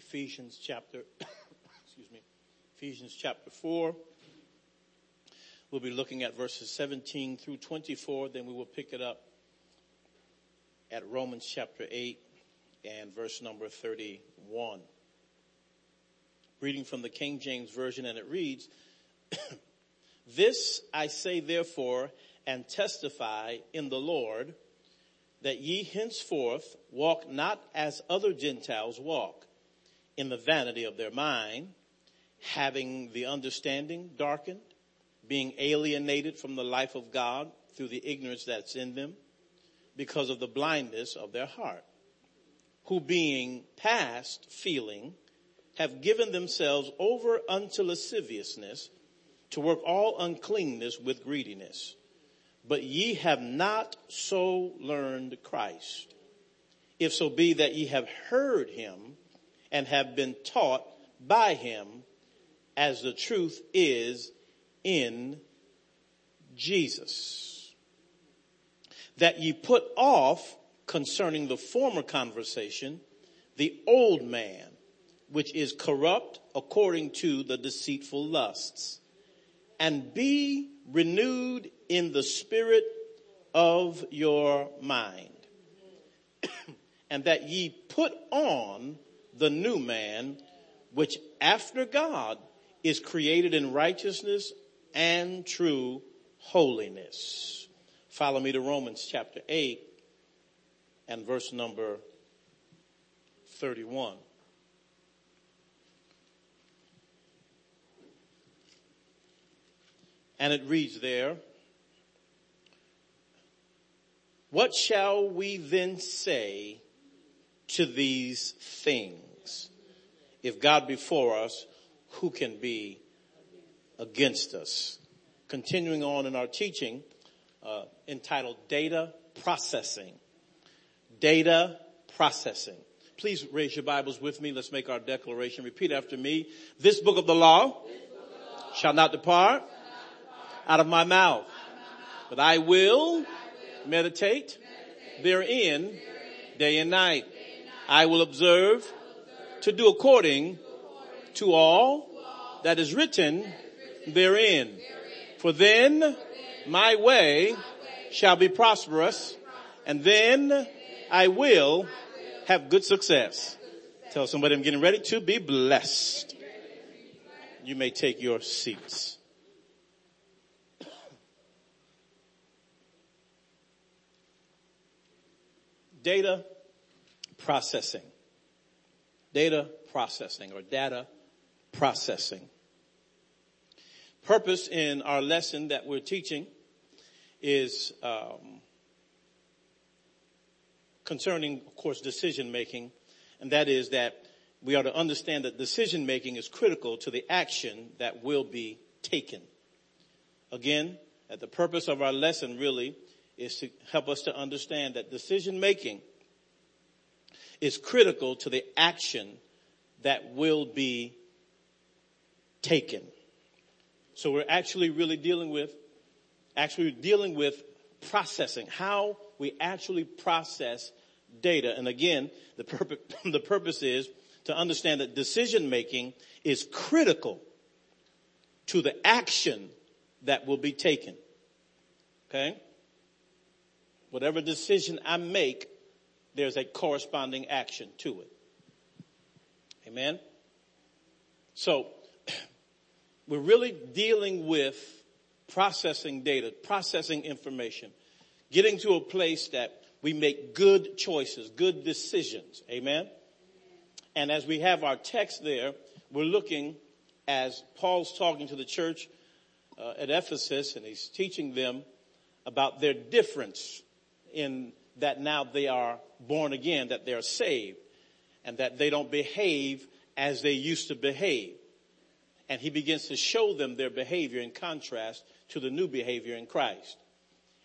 Ephesians chapter, excuse me, Ephesians chapter 4. We'll be looking at verses 17 through 24, then we will pick it up at Romans chapter 8 and verse number 31. Reading from the King James Version and it reads, This I say therefore and testify in the Lord that ye henceforth walk not as other Gentiles walk in the vanity of their mind, having the understanding darkened, being alienated from the life of God through the ignorance that's in them because of the blindness of their heart, who being past feeling have given themselves over unto lasciviousness to work all uncleanness with greediness. But ye have not so learned Christ. If so be that ye have heard him and have been taught by him as the truth is in Jesus. That ye put off concerning the former conversation, the old man, which is corrupt according to the deceitful lusts, and be renewed in the spirit of your mind. and that ye put on the new man, which after God is created in righteousness and true holiness. Follow me to Romans chapter 8 and verse number 31. And it reads there, what shall we then say to these things? If God be for us, who can be against us? Continuing on in our teaching, uh, entitled Data Processing. Data Processing. Please raise your Bibles with me. Let's make our declaration. Repeat after me. This book of the law, shall not depart, out of my mouth, but I will meditate, therein day and night. I will observe to do according to all that is written therein. For then my way shall be prosperous and then I will have good success. Tell somebody I'm getting ready to be blessed. You may take your seats. data processing. Data processing or data processing. Purpose in our lesson that we're teaching is um, concerning, of course, decision making, and that is that we are to understand that decision making is critical to the action that will be taken. Again, that the purpose of our lesson really is to help us to understand that decision making is critical to the action that will be taken. So we're actually really dealing with, actually dealing with processing, how we actually process data. And again, the purpose, the purpose is to understand that decision making is critical to the action that will be taken. Okay? Whatever decision I make, there's a corresponding action to it. Amen. So we're really dealing with processing data, processing information, getting to a place that we make good choices, good decisions. Amen. And as we have our text there, we're looking as Paul's talking to the church uh, at Ephesus and he's teaching them about their difference in that now they are born again, that they're saved and that they don't behave as they used to behave. And he begins to show them their behavior in contrast to the new behavior in Christ.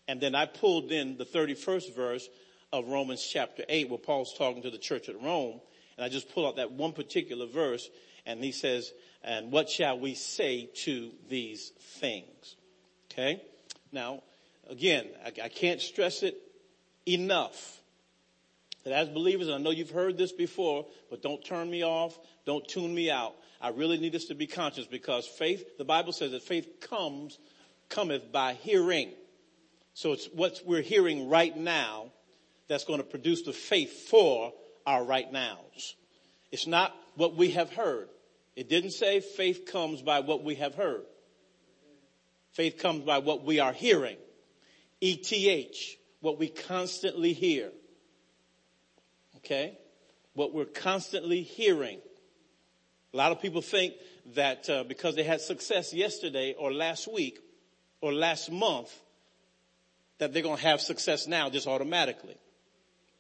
And then I pulled in the 31st verse of Romans chapter 8 where Paul's talking to the church at Rome. And I just pull out that one particular verse and he says, and what shall we say to these things? Okay. Now, again, I, I can't stress it enough that as believers, and I know you've heard this before, but don't turn me off, don't tune me out. I really need us to be conscious because faith, the Bible says that faith comes, cometh by hearing. So it's what we're hearing right now that's going to produce the faith for our right nows. It's not what we have heard. It didn't say faith comes by what we have heard. Faith comes by what we are hearing. ETH, what we constantly hear. Okay? What we're constantly hearing. A lot of people think that uh, because they had success yesterday or last week or last month, that they're going to have success now just automatically.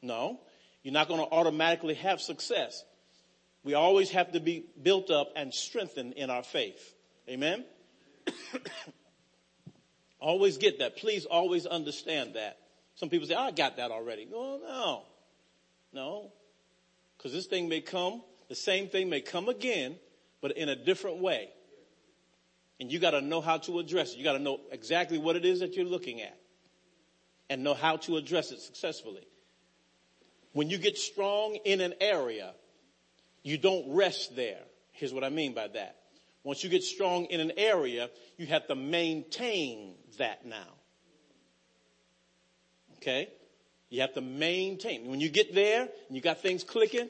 No, you're not going to automatically have success. We always have to be built up and strengthened in our faith. Amen. always get that. Please always understand that. Some people say, oh, I got that already. No, no, no. Cause this thing may come, the same thing may come again, but in a different way. And you gotta know how to address it. You gotta know exactly what it is that you're looking at and know how to address it successfully. When you get strong in an area, you don't rest there. Here's what I mean by that. Once you get strong in an area, you have to maintain that now. Okay? You have to maintain. When you get there and you got things clicking,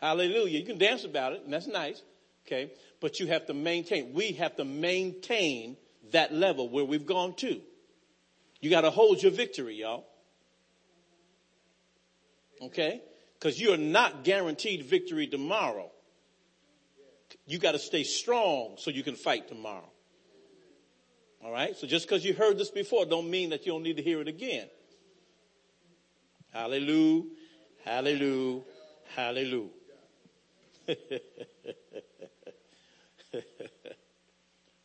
hallelujah, you can dance about it and that's nice. Okay? But you have to maintain. We have to maintain that level where we've gone to. You got to hold your victory, y'all. Okay? Because you're not guaranteed victory tomorrow. You got to stay strong so you can fight tomorrow. All right? So just because you heard this before don't mean that you don't need to hear it again. Hallelujah. Hallelujah. Hallelujah.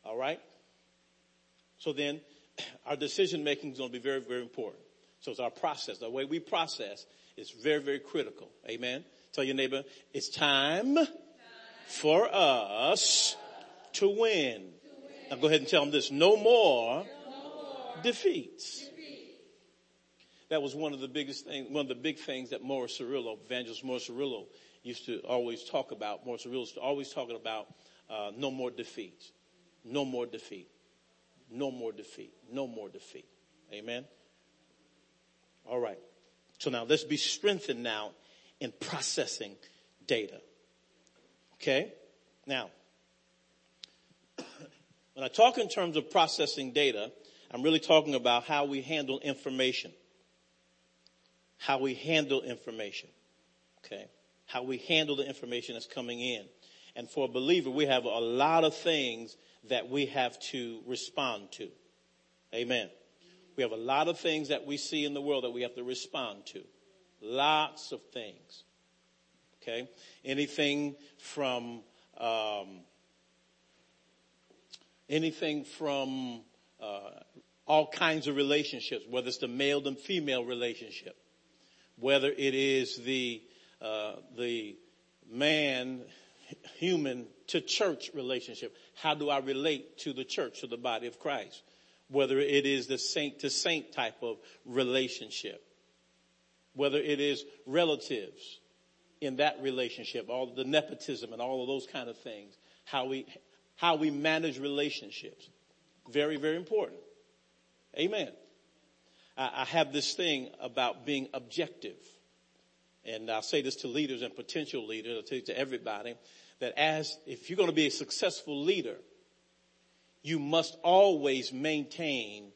All right? So then our decision making is going to be very, very important. So it's our process. The way we process is very, very critical. Amen. Tell your neighbor, it's time, for us to win. Now go ahead and tell them this. No more. defeats. That was one of the biggest things, one of the big things that Morris Cerullo, Evangelist Morris Cerullo, used to always talk about. Morris Cerullo used to always talking about uh, no more defeats. No more defeat. No more defeat. No more defeat. Amen. All right. So now let's be strengthened now in processing data. Okay? Now, when I talk in terms of processing data, I'm really talking about how we handle information. How we handle information. Okay? How we handle the information that's coming in. And for a believer, we have a lot of things that we have to respond to. Amen. We have a lot of things that we see in the world that we have to respond to. Lots of things. Okay. Anything from, um, anything from, uh, all kinds of relationships, whether it's the male and female relationship, whether it is the, uh, the man human to church relationship. How do I relate to the church, to the body of Christ? Whether it is the saint to saint type of relationship, whether it is relatives in that relationship, all the nepotism and all of those kind of things, how we, how we manage relationships. Very, very important. Amen. I, I have this thing about being objective. And I'll say this to leaders and potential leaders, tell you to everybody that as, if you're going to be a successful leader, you must always maintain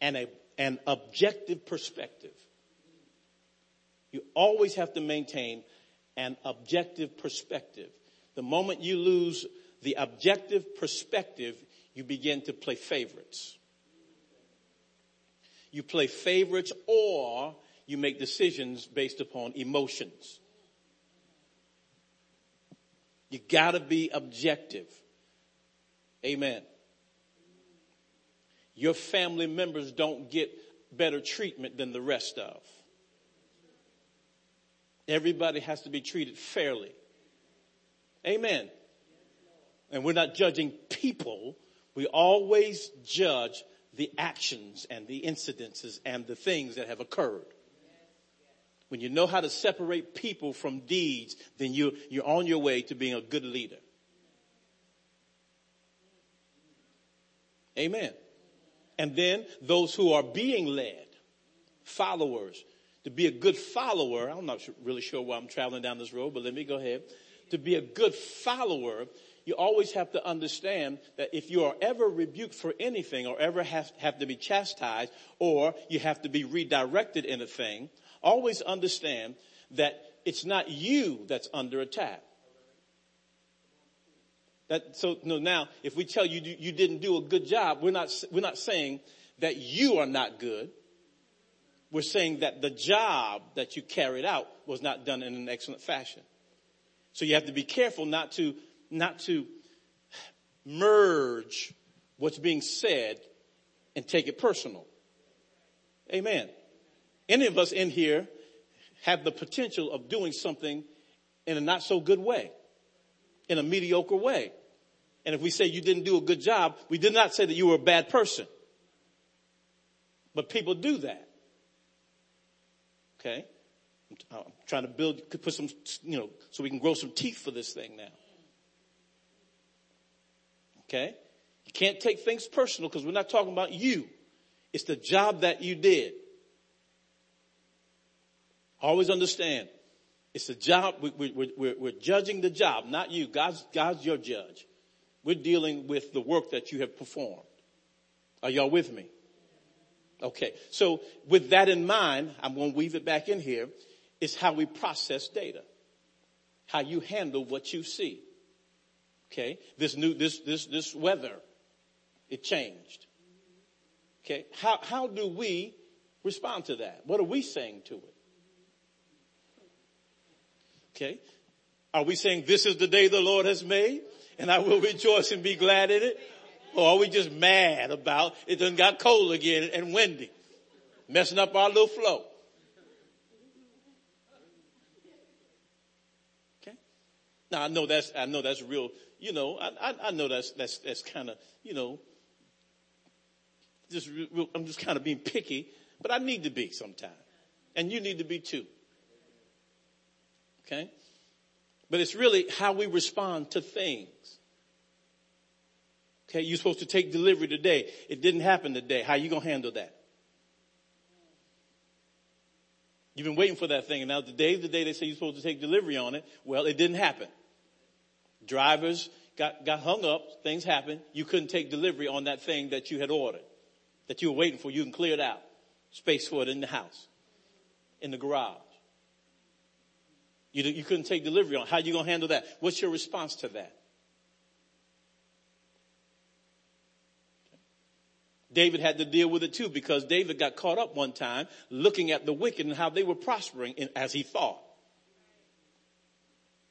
an, a, an objective perspective. You always have to maintain an objective perspective. The moment you lose the objective perspective, you begin to play favorites. You play favorites or you make decisions based upon emotions. You gotta be objective. Amen. Your family members don't get better treatment than the rest of. Everybody has to be treated fairly. Amen. And we're not judging people. We always judge the actions and the incidences and the things that have occurred. when you know how to separate people from deeds, then you, you're on your way to being a good leader. Amen. And then those who are being led, followers, to be a good follower, I'm not really sure why I'm traveling down this road, but let me go ahead. To be a good follower, you always have to understand that if you are ever rebuked for anything or ever have, have to be chastised or you have to be redirected in a thing, always understand that it's not you that's under attack. That, so no, now, if we tell you you didn't do a good job, we're not, we're not saying that you are not good. We're saying that the job that you carried out was not done in an excellent fashion. So you have to be careful not to, not to merge what's being said and take it personal. Amen. Any of us in here have the potential of doing something in a not so good way, in a mediocre way. And if we say you didn't do a good job, we did not say that you were a bad person. But people do that. Okay? I'm trying to build, put some, you know, so we can grow some teeth for this thing now. Okay? You can't take things personal because we're not talking about you. It's the job that you did. Always understand. It's a job. We, we're judging the job, not you. God's, God's your judge. We're dealing with the work that you have performed. Are y'all with me? Okay. So with that in mind, I'm going to weave it back in here. Is how we process data. How you handle what you see. Okay. This new, this, this, this weather, it changed. Okay. How, how do we respond to that? What are we saying to it? Okay. Are we saying this is the day the Lord has made and I will rejoice and be glad in it? Or are we just mad about it done got cold again and windy, messing up our little flow? Okay. Now I know that's, I know that's real, you know, I, I, I know that's, that's, that's kind of, you know, just, real, I'm just kind of being picky, but I need to be sometimes. And you need to be too. Okay? But it's really how we respond to things. Okay, you're supposed to take delivery today. It didn't happen today. How you gonna handle that? You've been waiting for that thing and now today's the day they say you're supposed to take delivery on it. Well, it didn't happen. Drivers got, got hung up. Things happened. You couldn't take delivery on that thing that you had ordered, that you were waiting for. You can clear it out. Space for it in the house, in the garage. You, you couldn't take delivery on. How are you going to handle that? What's your response to that? David had to deal with it too because David got caught up one time looking at the wicked and how they were prospering in, as he thought.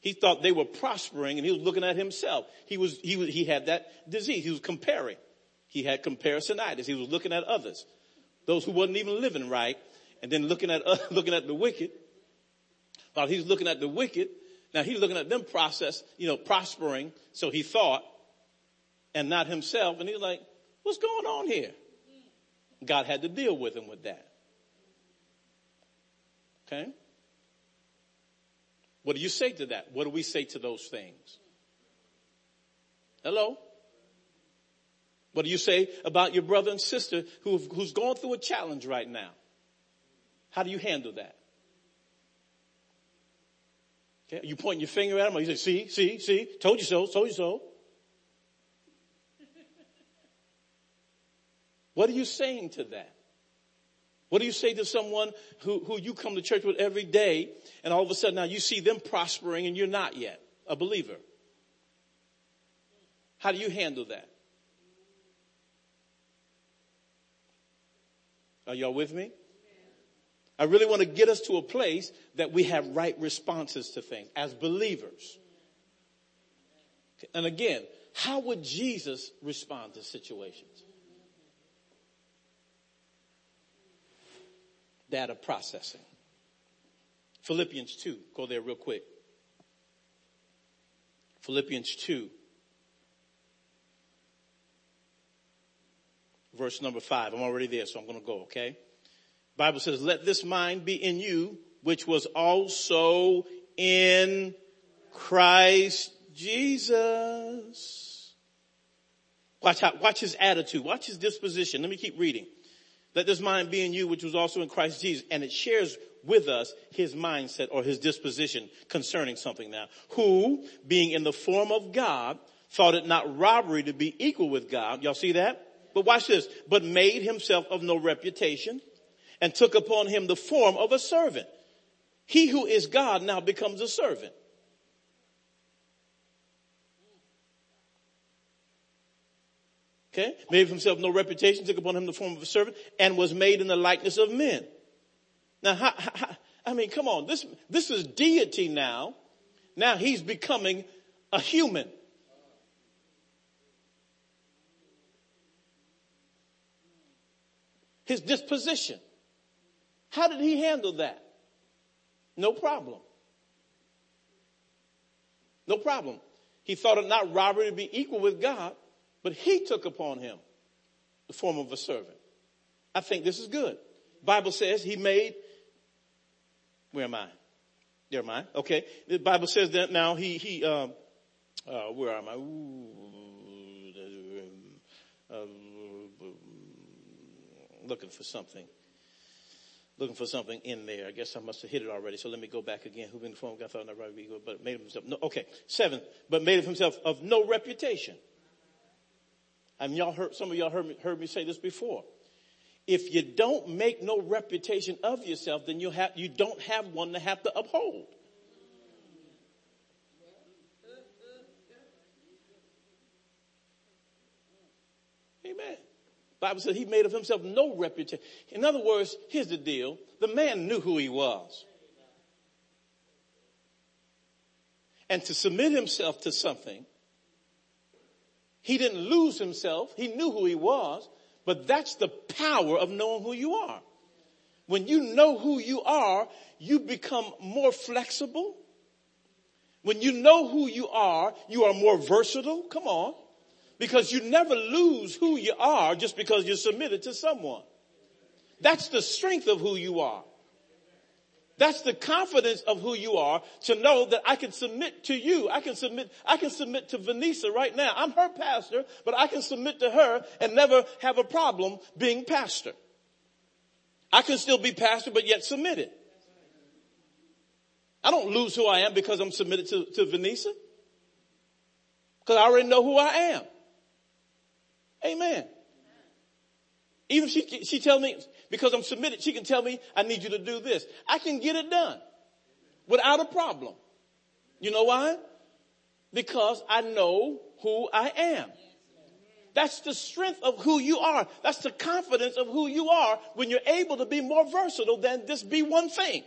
He thought they were prospering and he was looking at himself. He was, he was, he had that disease. He was comparing. He had comparisonitis. He was looking at others, those who wasn't even living right and then looking at, uh, looking at the wicked while he's looking at the wicked, now he's looking at them process, you know, prospering, so he thought, and not himself, and he's like, what's going on here? God had to deal with him with that. Okay? What do you say to that? What do we say to those things? Hello? What do you say about your brother and sister who, who's going through a challenge right now? How do you handle that? Okay? You pointing your finger at them or you say, see, see, see, told you so, told you so. What are you saying to that? What do you say to someone who, who you come to church with every day and all of a sudden now you see them prospering and you're not yet a believer? How do you handle that? Are y'all with me? I really want to get us to a place that we have right responses to things as believers. And again, how would Jesus respond to situations? Data processing. Philippians 2, go there real quick. Philippians 2, verse number 5. I'm already there, so I'm going to go, okay? Bible says, let this mind be in you, which was also in Christ Jesus. Watch how, watch his attitude. Watch his disposition. Let me keep reading. Let this mind be in you, which was also in Christ Jesus. And it shares with us his mindset or his disposition concerning something now. Who, being in the form of God, thought it not robbery to be equal with God. Y'all see that? But watch this. But made himself of no reputation and took upon him the form of a servant. He who is God now becomes a servant. Okay. Made himself no reputation, took upon him the form of a servant and was made in the likeness of men. Now, I mean, come on. This, this is deity now. Now he's becoming a human. His disposition. How did he handle that? No problem. No problem. He thought it not robbery to be equal with God, but he took upon him the form of a servant. I think this is good. Bible says he made, where am I? There am I. Okay. The Bible says that now he, he, uh, uh, where am I? Ooh, uh, looking for something. Looking for something in there. I guess I must have hit it already. So let me go back again. Who been the form of God thought not right, but made himself. No, okay. Seven. But made of himself of no reputation. And y'all heard, some of y'all heard me, heard me say this before. If you don't make no reputation of yourself, then you have, you don't have one to have to uphold. Amen. Bible says he made of himself no reputation. In other words, here's the deal. The man knew who he was. And to submit himself to something he didn't lose himself. He knew who he was, but that's the power of knowing who you are. When you know who you are, you become more flexible. When you know who you are, you are more versatile. Come on. Because you never lose who you are just because you're submitted to someone. That's the strength of who you are. That's the confidence of who you are to know that I can submit to you. I can submit, I can submit to Vanessa right now. I'm her pastor, but I can submit to her and never have a problem being pastor. I can still be pastor, but yet submitted. I don't lose who I am because I'm submitted to, to Vanessa. Because I already know who I am. Amen. Even she, she tell me, because I'm submitted, she can tell me, I need you to do this. I can get it done without a problem. You know why? Because I know who I am. That's the strength of who you are. That's the confidence of who you are when you're able to be more versatile than just be one thing.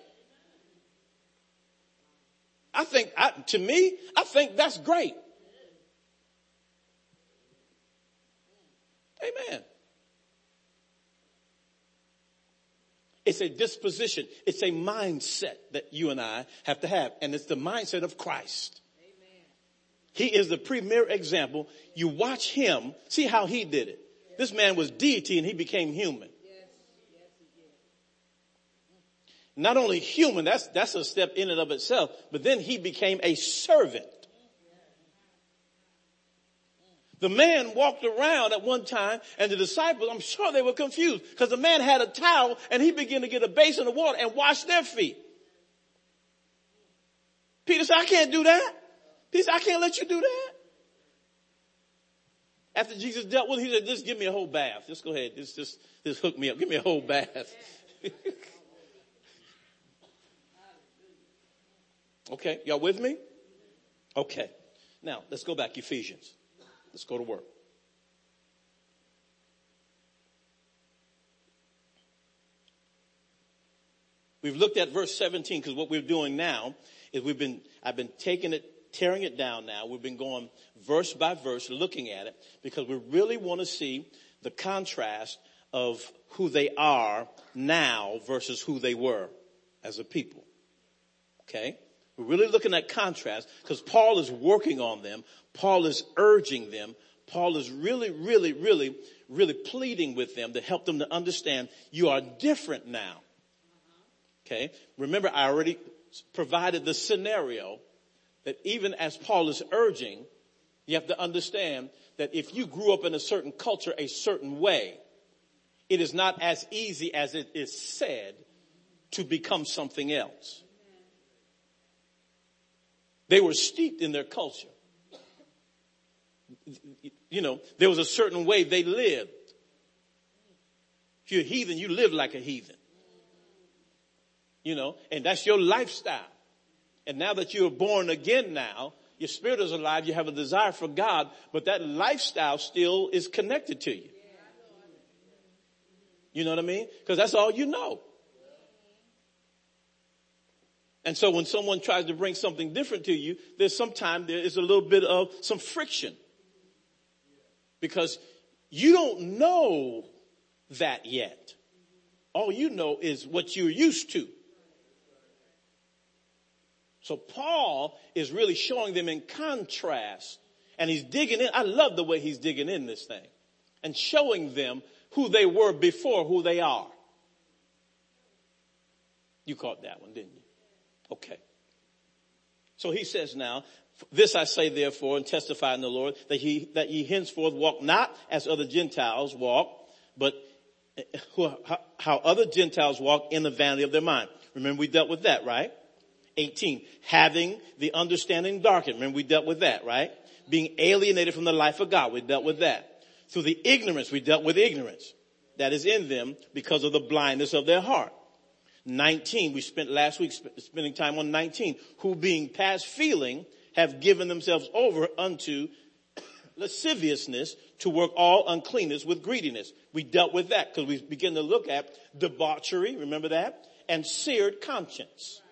I think, I, to me, I think that's great. Amen. It's a disposition. It's a mindset that you and I have to have. And it's the mindset of Christ. Amen. He is the premier example. You watch him, see how he did it. Yes. This man was deity and he became human. Yes. Yes, Not only human, that's, that's a step in and of itself, but then he became a servant. The man walked around at one time and the disciples, I'm sure they were confused because the man had a towel and he began to get a basin of water and wash their feet. Peter said, I can't do that. He said, I can't let you do that. After Jesus dealt with him, he said, just give me a whole bath. Just go ahead. Just, just, just hook me up. Give me a whole bath. okay. Y'all with me? Okay. Now let's go back. Ephesians. Let's go to work. We've looked at verse 17 because what we're doing now is we've been, I've been taking it, tearing it down now. We've been going verse by verse looking at it because we really want to see the contrast of who they are now versus who they were as a people. Okay? We're really looking at contrast because Paul is working on them. Paul is urging them. Paul is really, really, really, really pleading with them to help them to understand you are different now. Okay. Remember, I already provided the scenario that even as Paul is urging, you have to understand that if you grew up in a certain culture a certain way, it is not as easy as it is said to become something else. They were steeped in their culture. You know, there was a certain way they lived. If you're a heathen, you live like a heathen. You know, and that's your lifestyle. And now that you're born again now, your spirit is alive, you have a desire for God, but that lifestyle still is connected to you. You know what I mean? Because that's all you know. And so when someone tries to bring something different to you, there's sometimes there is a little bit of some friction. Because you don't know that yet. All you know is what you're used to. So Paul is really showing them in contrast and he's digging in. I love the way he's digging in this thing and showing them who they were before who they are. You caught that one, didn't you? Okay. So he says now, this I say therefore and testify in the Lord that he, that ye henceforth walk not as other Gentiles walk, but eh, how other Gentiles walk in the vanity of their mind. Remember we dealt with that, right? 18. Having the understanding darkened. Remember we dealt with that, right? Being alienated from the life of God. We dealt with that. Through the ignorance, we dealt with ignorance that is in them because of the blindness of their heart. 19, we spent last week sp- spending time on 19, who being past feeling have given themselves over unto lasciviousness to work all uncleanness with greediness. We dealt with that because we begin to look at debauchery, remember that? And seared conscience.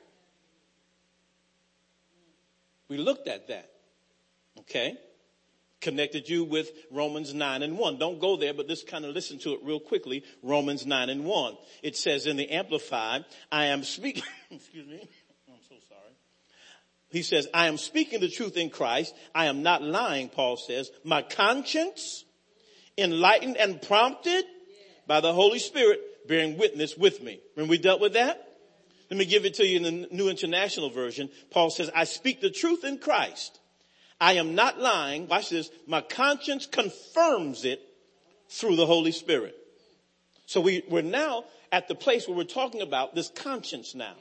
We looked at that. Okay? Connected you with Romans 9 and 1. Don't go there, but just kind of listen to it real quickly. Romans 9 and 1. It says in the Amplified, I am speaking, excuse me. He says, I am speaking the truth in Christ. I am not lying, Paul says. My conscience, enlightened and prompted by the Holy Spirit, bearing witness with me. When we dealt with that? Let me give it to you in the New International Version. Paul says, I speak the truth in Christ. I am not lying. Watch this. My conscience confirms it through the Holy Spirit. So we, we're now at the place where we're talking about this conscience now.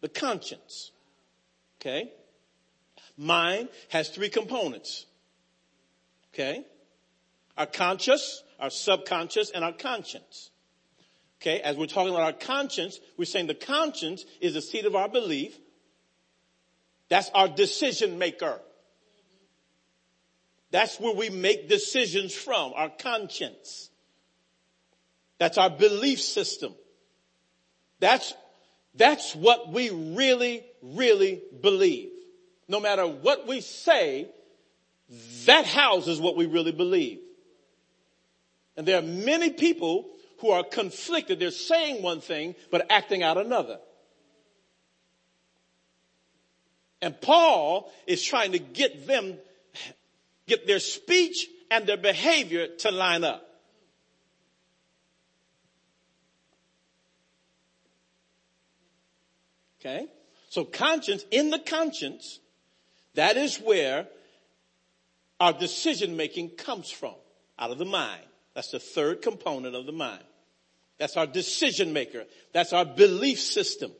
The conscience. Okay. Mind has three components. Okay. Our conscious, our subconscious, and our conscience. Okay, as we're talking about our conscience, we're saying the conscience is the seat of our belief. That's our decision maker. That's where we make decisions from, our conscience. That's our belief system. That's, that's what we really, really believe. No matter what we say, that houses what we really believe. And there are many people who are conflicted. They're saying one thing, but acting out another. And Paul is trying to get them, get their speech and their behavior to line up. Okay? So conscience, in the conscience, that is where our decision making comes from, out of the mind. That's the third component of the mind. That's our decision maker. That's our belief system.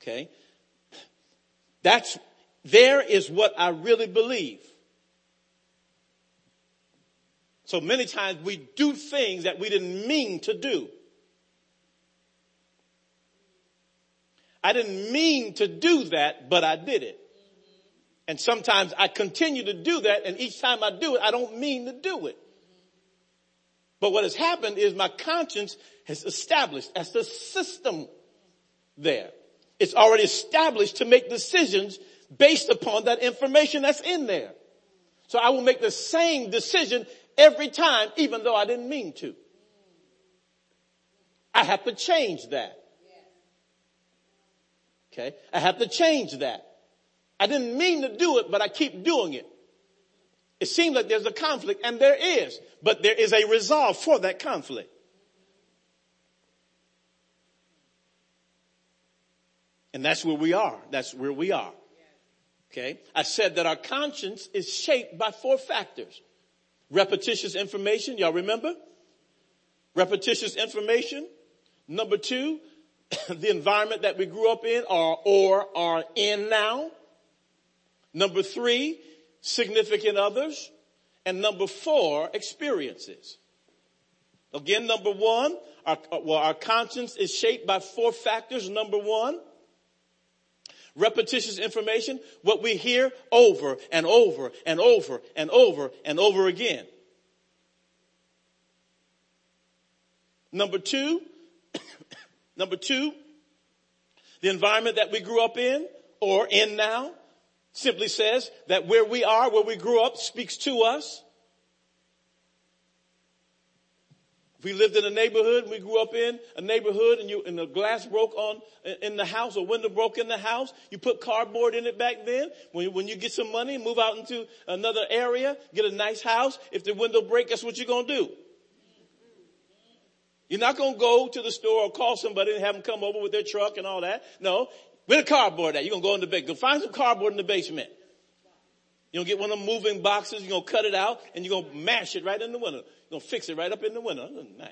Okay. That's, there is what I really believe. So many times we do things that we didn't mean to do. I didn't mean to do that, but I did it. And sometimes I continue to do that and each time I do it, I don't mean to do it. But what has happened is my conscience has established as the system there. It's already established to make decisions based upon that information that's in there. So I will make the same decision every time, even though I didn't mean to. I have to change that. Okay. I have to change that. I didn't mean to do it, but I keep doing it. It seems like there's a conflict and there is, but there is a resolve for that conflict. And that's where we are. That's where we are. Okay. I said that our conscience is shaped by four factors. Repetitious information. Y'all remember? Repetitious information. Number two, the environment that we grew up in or, or are in now. Number three, significant others. And number four, experiences. Again, number one, our, well, our conscience is shaped by four factors. Number one, repetitious information, what we hear over and over and over and over and over again. Number two, number two, the environment that we grew up in or in now simply says that where we are, where we grew up speaks to us. If we lived in a neighborhood, we grew up in a neighborhood and you, and the glass broke on, in the house, a window broke in the house, you put cardboard in it back then. When, when you get some money, move out into another area, get a nice house. If the window break, that's what you're gonna do. You're not gonna go to the store or call somebody and have them come over with their truck and all that. No. Where the cardboard at? You're gonna go in the basement. Go find some cardboard in the basement. You're gonna get one of them moving boxes, you're gonna cut it out, and you're gonna mash it right in the window. You're gonna fix it right up in the window. Nice.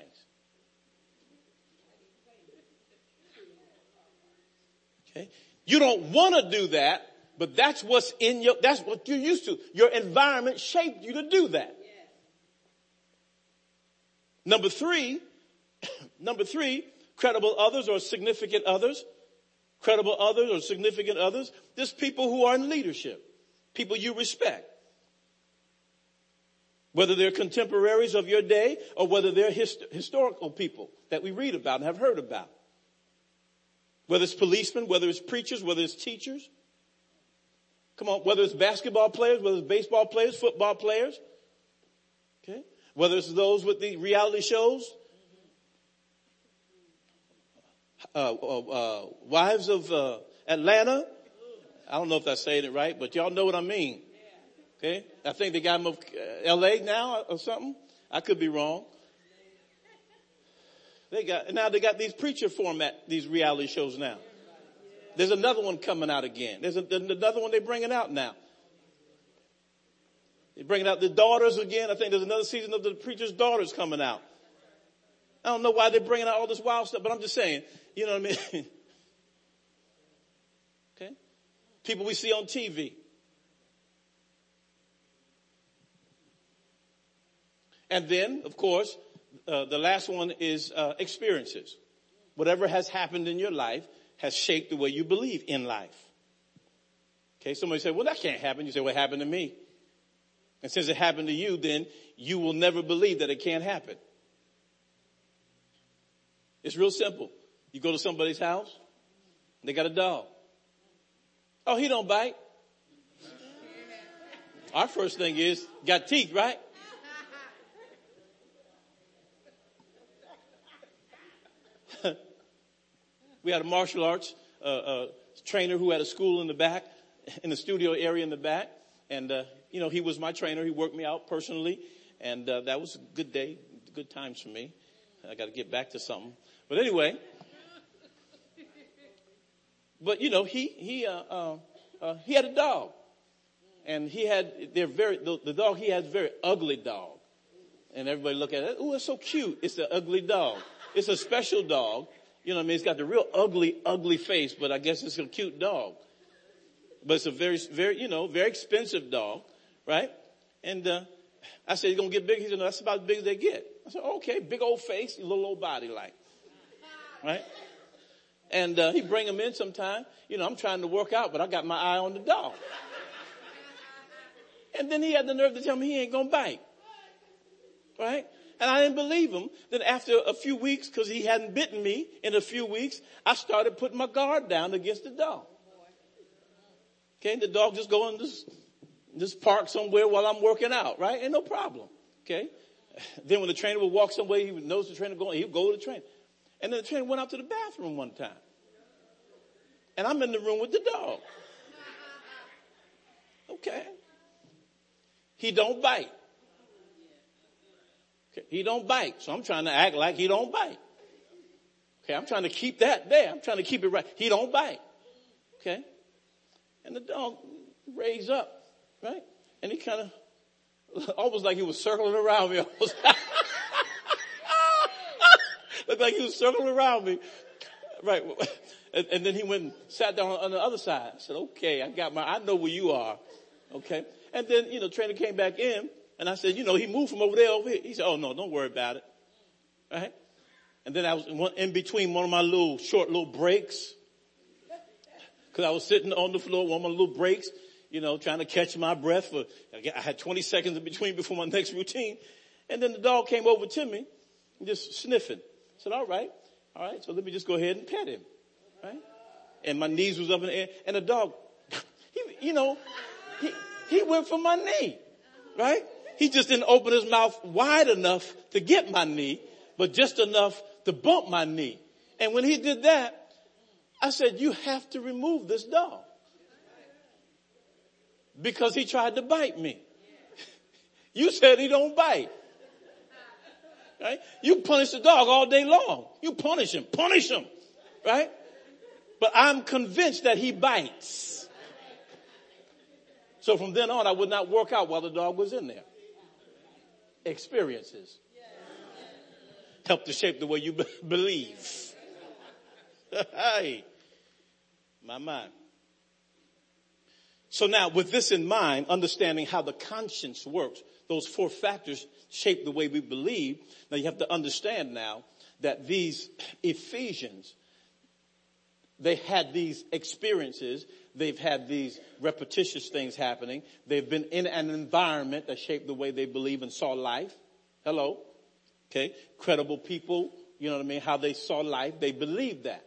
Okay. You don't wanna do that, but that's what's in your, that's what you're used to. Your environment shaped you to do that. Number three, number three, credible others or significant others. Credible others or significant others. There's people who are in leadership people you respect. Whether they're contemporaries of your day or whether they're hist- historical people that we read about and have heard about. Whether it's policemen, whether it's preachers, whether it's teachers. Come on, whether it's basketball players, whether it's baseball players, football players. Okay. Whether it's those with the reality shows. Uh, uh, uh, wives of uh, Atlanta, I don't know if I'm saying it right, but y'all know what I mean. Okay. I think they got him of uh, LA now or something. I could be wrong. They got, now they got these preacher format, these reality shows now. There's another one coming out again. There's, a, there's another one they're bringing out now. They're bringing out the daughters again. I think there's another season of the preacher's daughters coming out. I don't know why they're bringing out all this wild stuff, but I'm just saying, you know what I mean? Okay. People we see on TV. And then, of course, uh, the last one is uh, experiences. Whatever has happened in your life has shaped the way you believe in life. Okay, somebody say, well, that can't happen. You say, what happened to me? And since it happened to you, then you will never believe that it can't happen. It's real simple. You go to somebody's house, they got a dog. Oh, he don't bite. Our first thing is, got teeth, right? we had a martial arts uh, uh, trainer who had a school in the back, in the studio area in the back. And, uh, you know, he was my trainer. He worked me out personally. And uh, that was a good day, good times for me. I got to get back to something. But anyway, but you know, he, he, uh, uh, uh, he had a dog and he had, they're very, the, the dog he has very ugly dog. And everybody look at it, oh, it's so cute. It's an ugly dog. It's a special dog. You know I mean? It's got the real ugly, ugly face, but I guess it's a cute dog. But it's a very, very, you know, very expensive dog, right? And, uh, I said, he's gonna get big. He said, no, that's about as big as they get. I said, okay, big old face, little old body like, right? And uh, he bring him in sometime. You know, I'm trying to work out, but I got my eye on the dog. And then he had the nerve to tell me he ain't gonna bite. Right? And I didn't believe him. Then after a few weeks, cause he hadn't bitten me in a few weeks, I started putting my guard down against the dog. Okay, the dog just go in this, this park somewhere while I'm working out, right? Ain't no problem. Okay. Then when the trainer would walk somewhere, he knows the trainer going, he'd go to the trainer. And then the trainer went out to the bathroom one time. And I'm in the room with the dog. Okay. He don't bite. Okay. He don't bite. So I'm trying to act like he don't bite. Okay. I'm trying to keep that there. I'm trying to keep it right. He don't bite. Okay. And the dog raised up, right? And he kind of, almost like he was circling around me. Looked like he was circling around me. Right. And, and, then he went and sat down on the other side. I said, okay, I got my, I know where you are. Okay. And then, you know, trainer came back in and I said, you know, he moved from over there over here. He said, oh no, don't worry about it. Right. And then I was in between one of my little short little breaks. Cause I was sitting on the floor, one of my little breaks, you know, trying to catch my breath for, I had 20 seconds in between before my next routine. And then the dog came over to me just sniffing. I said, all right, all right. So let me just go ahead and pet him. Right. And my knees was up in the air and the dog, he, you know, he, he went for my knee. Right. He just didn't open his mouth wide enough to get my knee, but just enough to bump my knee. And when he did that, I said, you have to remove this dog. Because he tried to bite me. You said he don't bite. Right? You punish the dog all day long. You punish him, punish him. Right? But I'm convinced that he bites. So from then on, I would not work out while the dog was in there. Experiences help to shape the way you believe. hey, my mind. So now with this in mind, understanding how the conscience works, those four factors shape the way we believe. Now you have to understand now that these Ephesians, they had these experiences. They've had these repetitious things happening. They've been in an environment that shaped the way they believe and saw life. Hello. Okay. Credible people, you know what I mean? How they saw life. They believed that.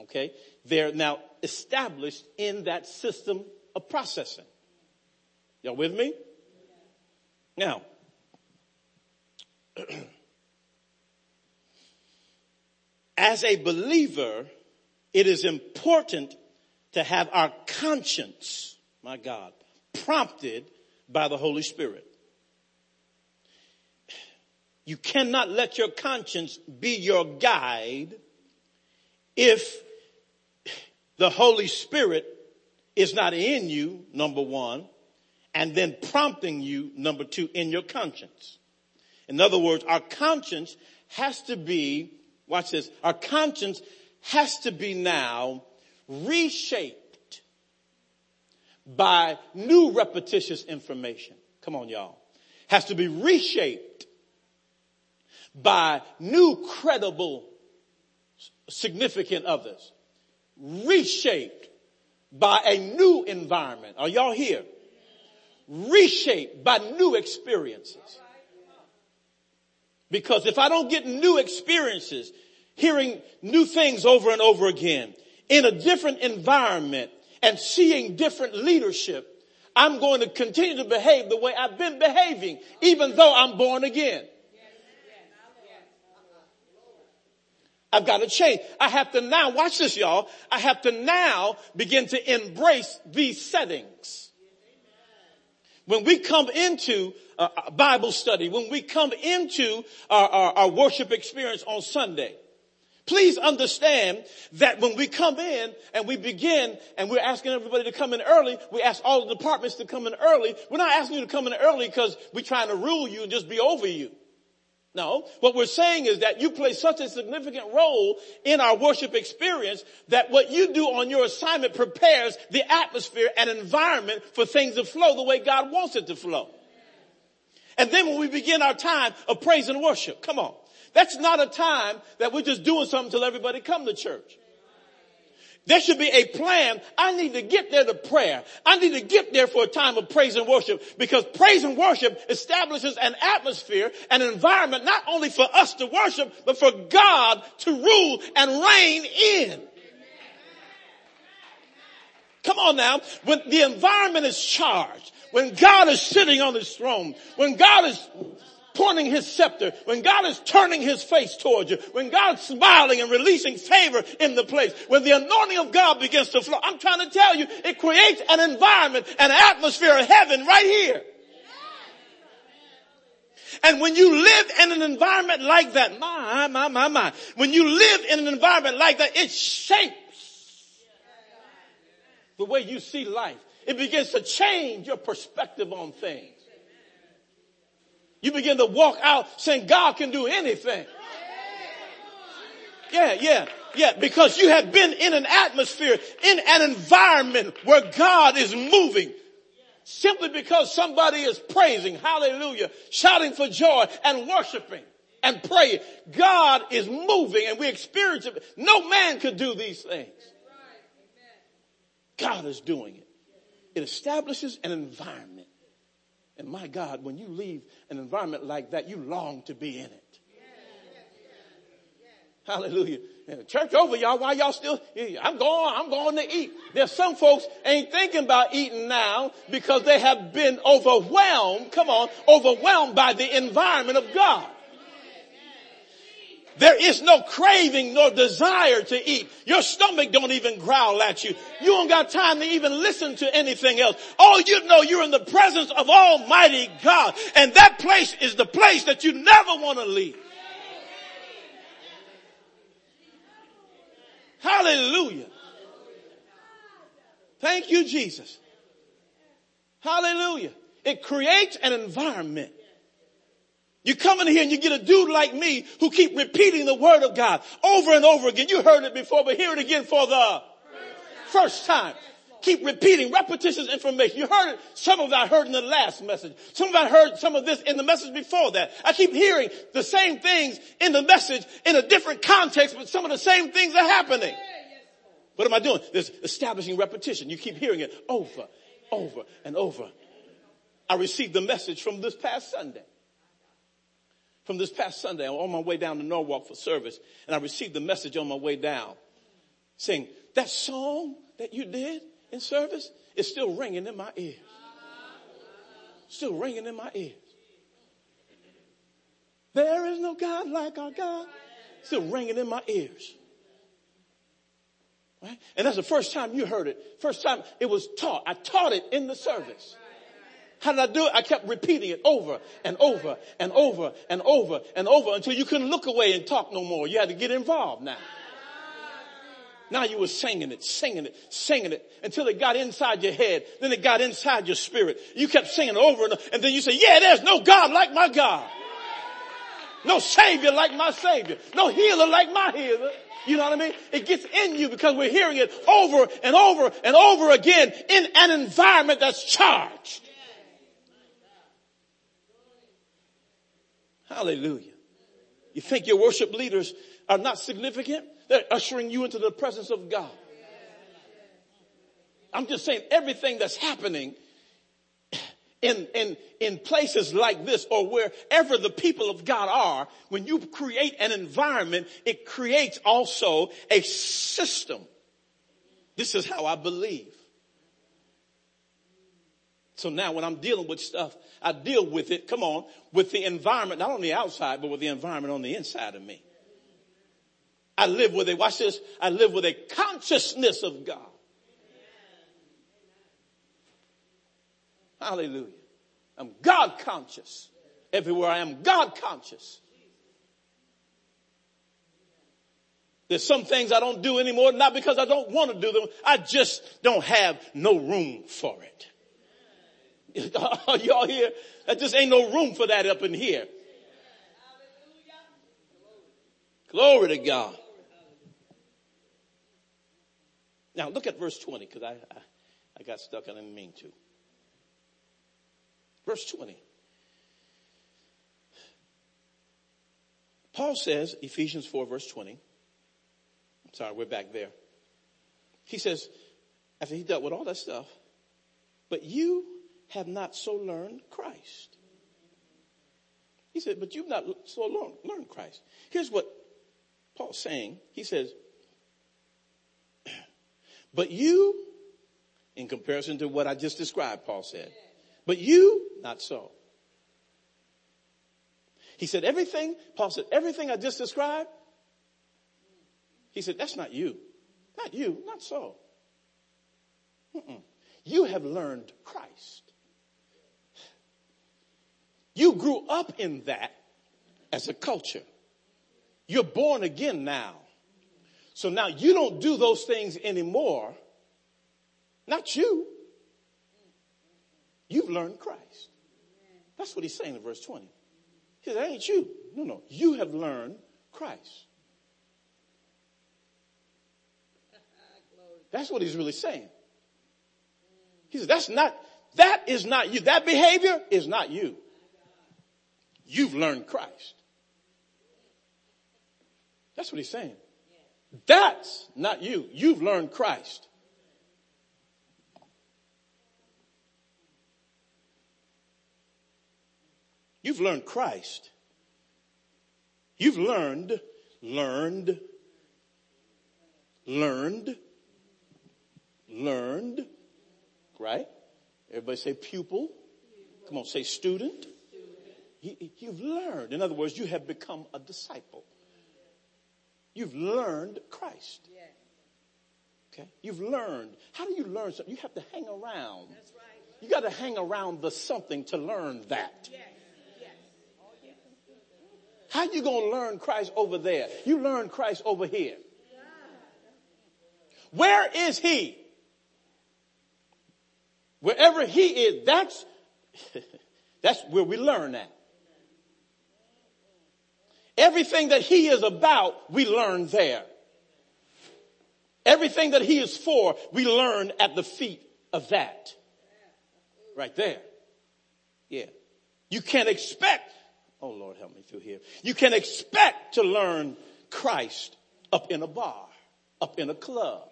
Okay. They're now established in that system of processing. Y'all with me? Now, as a believer, it is important to have our conscience, my God, prompted by the Holy Spirit. You cannot let your conscience be your guide if the Holy Spirit is not in you, number one, and then prompting you, number two, in your conscience. In other words, our conscience has to be, watch this, our conscience has to be now reshaped by new repetitious information. Come on y'all. Has to be reshaped by new credible significant others reshaped by a new environment. Are y'all here? Reshaped by new experiences. Because if I don't get new experiences, hearing new things over and over again, in a different environment and seeing different leadership, I'm going to continue to behave the way I've been behaving, even though I'm born again. I've got to change. I have to now, watch this y'all, I have to now begin to embrace these settings. When we come into a Bible study, when we come into our, our, our worship experience on Sunday, please understand that when we come in and we begin and we're asking everybody to come in early, we ask all the departments to come in early. We're not asking you to come in early because we're trying to rule you and just be over you. No, what we're saying is that you play such a significant role in our worship experience that what you do on your assignment prepares the atmosphere and environment for things to flow the way God wants it to flow. And then when we begin our time of praise and worship, come on. That's not a time that we're just doing something till everybody come to church. There should be a plan. I need to get there to prayer. I need to get there for a time of praise and worship because praise and worship establishes an atmosphere, an environment not only for us to worship, but for God to rule and reign in. Come on now. When the environment is charged, when God is sitting on his throne, when God is pointing his scepter, when God is turning his face towards you, when God's smiling and releasing favor in the place, when the anointing of God begins to flow, I'm trying to tell you, it creates an environment, an atmosphere of heaven right here. And when you live in an environment like that, my, my, my, my, when you live in an environment like that, it shapes the way you see life. It begins to change your perspective on things. You begin to walk out saying God can do anything. Yeah, yeah, yeah, because you have been in an atmosphere, in an environment where God is moving. Simply because somebody is praising, hallelujah, shouting for joy and worshiping and praying. God is moving and we experience it. No man could do these things. God is doing it. It establishes an environment. And my God, when you leave an environment like that, you long to be in it. Hallelujah. And church over y'all, why y'all still, I'm going, I'm going to eat. There's some folks ain't thinking about eating now because they have been overwhelmed, come on, overwhelmed by the environment of God. There is no craving nor desire to eat. Your stomach don't even growl at you. You don't got time to even listen to anything else. All you know, you're in the presence of Almighty God. And that place is the place that you never want to leave. Hallelujah. Thank you, Jesus. Hallelujah. It creates an environment you come in here and you get a dude like me who keep repeating the word of God over and over again. You heard it before, but hear it again for the first time. Keep repeating repetitious information. You heard it. Some of I heard in the last message. Some of I heard some of this in the message before that. I keep hearing the same things in the message in a different context, but some of the same things are happening. What am I doing? This establishing repetition. You keep hearing it over, over, and over. I received the message from this past Sunday from this past Sunday. I'm on my way down to Norwalk for service and I received the message on my way down saying that song that you did in service is still ringing in my ears. Still ringing in my ears. There is no God like our God. Still ringing in my ears. Right? And that's the first time you heard it. First time it was taught. I taught it in the service. How did I do it? I kept repeating it over and over and over and over and over until you couldn't look away and talk no more. You had to get involved now. Now you were singing it, singing it, singing it until it got inside your head. Then it got inside your spirit. You kept singing over and over, and then you say, yeah, there's no God like my God. No savior like my savior. No healer like my healer. You know what I mean? It gets in you because we're hearing it over and over and over again in an environment that's charged. Hallelujah. You think your worship leaders are not significant? They're ushering you into the presence of God. I'm just saying everything that's happening in, in, in places like this or wherever the people of God are, when you create an environment, it creates also a system. This is how I believe. So now when I'm dealing with stuff, I deal with it, come on, with the environment, not on the outside, but with the environment on the inside of me. I live with a, watch this, I live with a consciousness of God. Hallelujah. I'm God conscious. Everywhere I am God conscious. There's some things I don't do anymore, not because I don't want to do them. I just don't have no room for it. Y'all here? That just ain't no room for that up in here. Glory to God. Now look at verse 20 because I, I, I got stuck. I didn't mean to. Verse 20. Paul says, Ephesians 4 verse 20. I'm sorry, we're back there. He says, after he dealt with all that stuff, but you have not so learned Christ. He said, but you've not so learned, Christ. Here's what Paul's saying. He says, but you, in comparison to what I just described, Paul said, but you, not so. He said, everything, Paul said, everything I just described, he said, that's not you. Not you, not so. Mm-mm. You have learned Christ. You grew up in that as a culture. You're born again now. So now you don't do those things anymore. Not you. You've learned Christ. That's what he's saying in verse 20. He said, ain't you. No, no. You have learned Christ. That's what he's really saying. He said, that's not, that is not you. That behavior is not you. You've learned Christ. That's what he's saying. That's not you. You've learned Christ. You've learned Christ. You've learned, learned, learned, learned, right? Everybody say pupil. Come on, say student. You've learned. In other words, you have become a disciple. You've learned Christ. Okay? You've learned. How do you learn something? You have to hang around. You got to hang around the something to learn that. How you going to learn Christ over there? You learn Christ over here. Where is he? Wherever he is, that's, that's where we learn that. Everything that he is about, we learn there. Everything that he is for, we learn at the feet of that. Right there. Yeah. You can't expect Oh Lord, help me through here. You can't expect to learn Christ up in a bar, up in a club.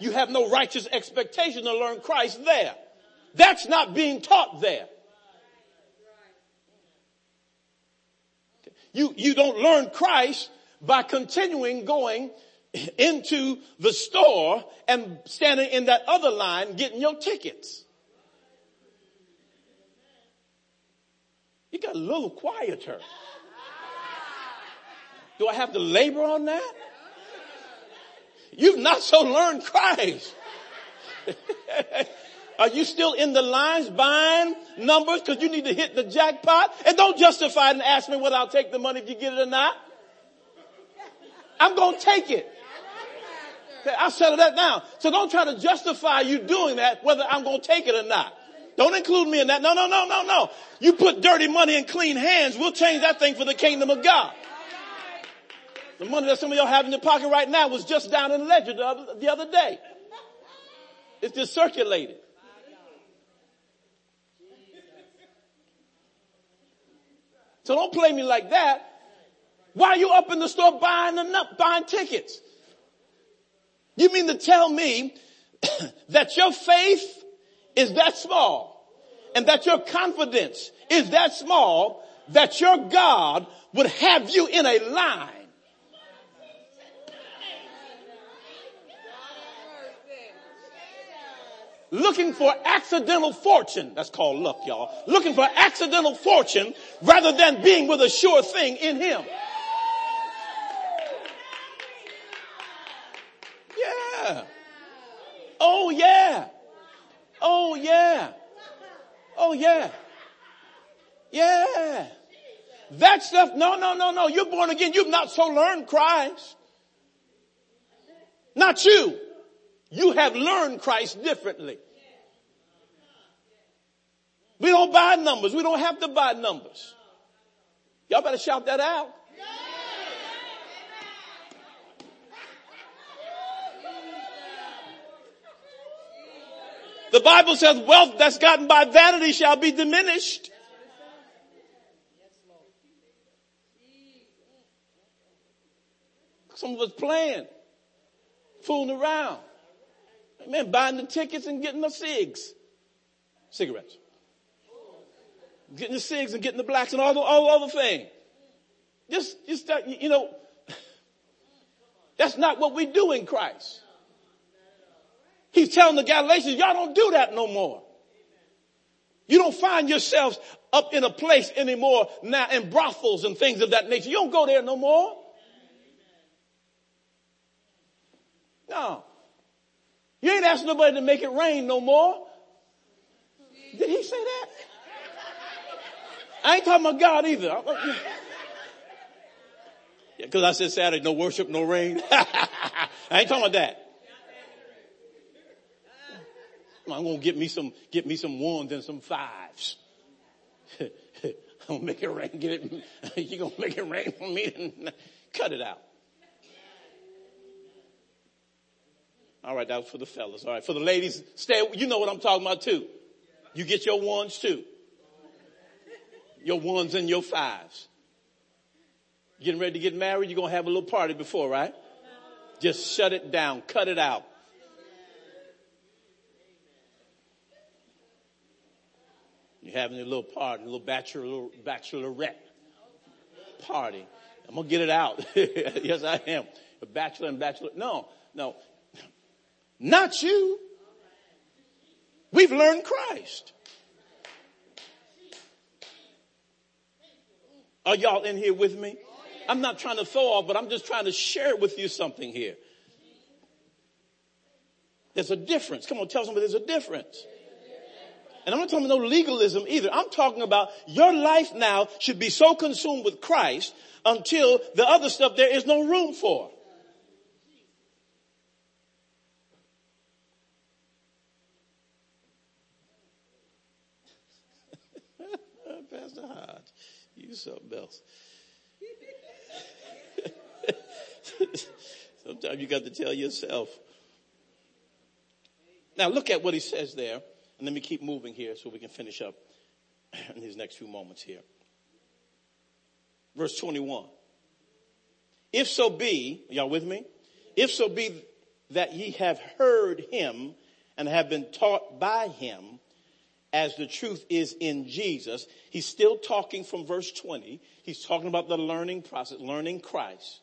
You have no righteous expectation to learn Christ there. That's not being taught there. You, you don't learn Christ by continuing going into the store and standing in that other line getting your tickets. You got a little quieter. Do I have to labor on that? You've not so learned Christ. Are you still in the lines buying numbers because you need to hit the jackpot? And don't justify it and ask me whether I'll take the money if you get it or not. I'm going to take it. I'll settle that down. So don't try to justify you doing that whether I'm going to take it or not. Don't include me in that. No, no, no, no, no. You put dirty money in clean hands. We'll change that thing for the kingdom of God. The money that some of y'all have in your pocket right now was just down in the ledger the other, the other day. It's just circulated. So don't play me like that. Why are you up in the store buying the buying tickets? You mean to tell me that your faith is that small and that your confidence is that small that your God would have you in a line looking for accidental fortune. That's called luck, y'all. Looking for accidental fortune rather than being with a sure thing in Him. Yeah. Oh yeah. Oh yeah. Oh yeah. Yeah. That stuff, no, no, no, no. You're born again. You've not so learned Christ. Not you. You have learned Christ differently. We don't buy numbers. We don't have to buy numbers. Y'all better shout that out. The Bible says wealth that's gotten by vanity shall be diminished. Some of us playing, fooling around. Man, buying the tickets and getting the cigs, cigarettes. Getting the cigs and getting the blacks and all the all other things. Just, just, you know, that's not what we do in Christ. He's telling the Galatians, y'all don't do that no more. You don't find yourselves up in a place anymore now in brothels and things of that nature. You don't go there no more. No. You ain't asking nobody to make it rain no more. Did he say that? I ain't talking about God either. Yeah, cause I said Saturday, no worship, no rain. I ain't talking about that. I'm gonna get me some, get me some ones and some fives. I'm gonna make it rain, get it, you gonna make it rain for me and cut it out. All right, that was for the fellas. All right, for the ladies, stay, you know what I'm talking about too. You get your ones too. Your ones and your fives. Getting ready to get married, you're gonna have a little party before, right? Just shut it down, cut it out. You're having a little party, a little bachelor, bachelorette party. I'm gonna get it out. yes, I am. A bachelor and bachelor. No, no. Not you. We've learned Christ. Are y'all in here with me? I'm not trying to throw off, but I'm just trying to share with you something here. There's a difference. Come on, tell somebody there's a difference. And I'm not talking about no legalism either. I'm talking about your life now should be so consumed with Christ until the other stuff there is no room for. Pastor Hodge, you something else. Sometimes you got to tell yourself. Now look at what he says there, and let me keep moving here so we can finish up in these next few moments here. Verse 21. If so be, y'all with me? If so be that ye have heard him and have been taught by him as the truth is in Jesus. He's still talking from verse 20. He's talking about the learning process, learning Christ.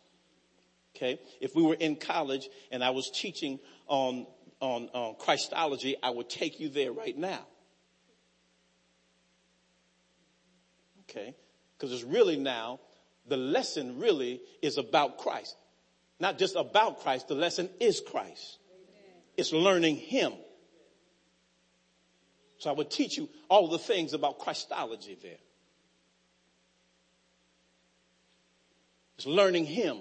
Okay. If we were in college and I was teaching on, on, on Christology, I would take you there right now. Okay. Cause it's really now, the lesson really is about Christ. Not just about Christ, the lesson is Christ. It's learning Him. So I would teach you all the things about Christology there. It's learning Him.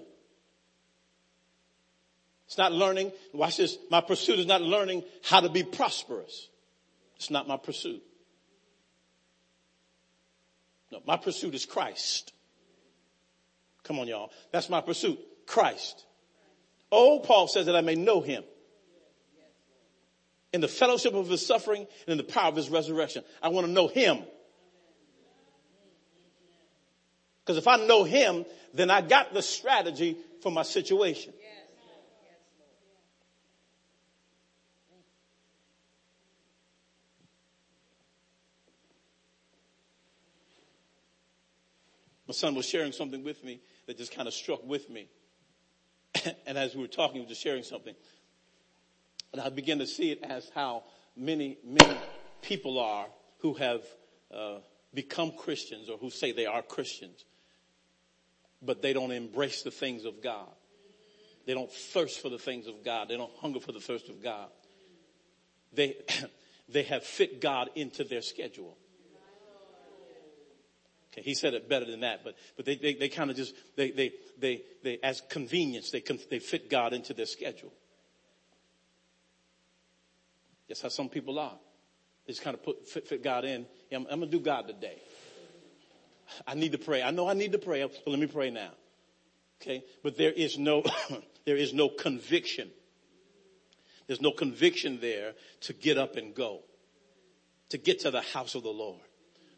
It's not learning, watch this, my pursuit is not learning how to be prosperous. It's not my pursuit. No, my pursuit is Christ. Come on y'all. That's my pursuit. Christ. Oh, Paul says that I may know him in the fellowship of his suffering and in the power of his resurrection. I want to know him. Because if I know him, then I got the strategy for my situation. My son was sharing something with me that just kind of struck with me. and as we were talking, he was just sharing something. And I begin to see it as how many, many people are who have uh, become Christians or who say they are Christians, but they don't embrace the things of God. They don't thirst for the things of God. They don't hunger for the thirst of God. They, they have fit God into their schedule. Okay, he said it better than that, but, but they, they, they kind of just, they, they, they, they, as convenience, they, they fit God into their schedule. That's how some people are. They just kind of put, fit, fit God in. Yeah, I'm, I'm going to do God today. I need to pray. I know I need to pray, so let me pray now. Okay. But there is no, there is no conviction. There's no conviction there to get up and go, to get to the house of the Lord.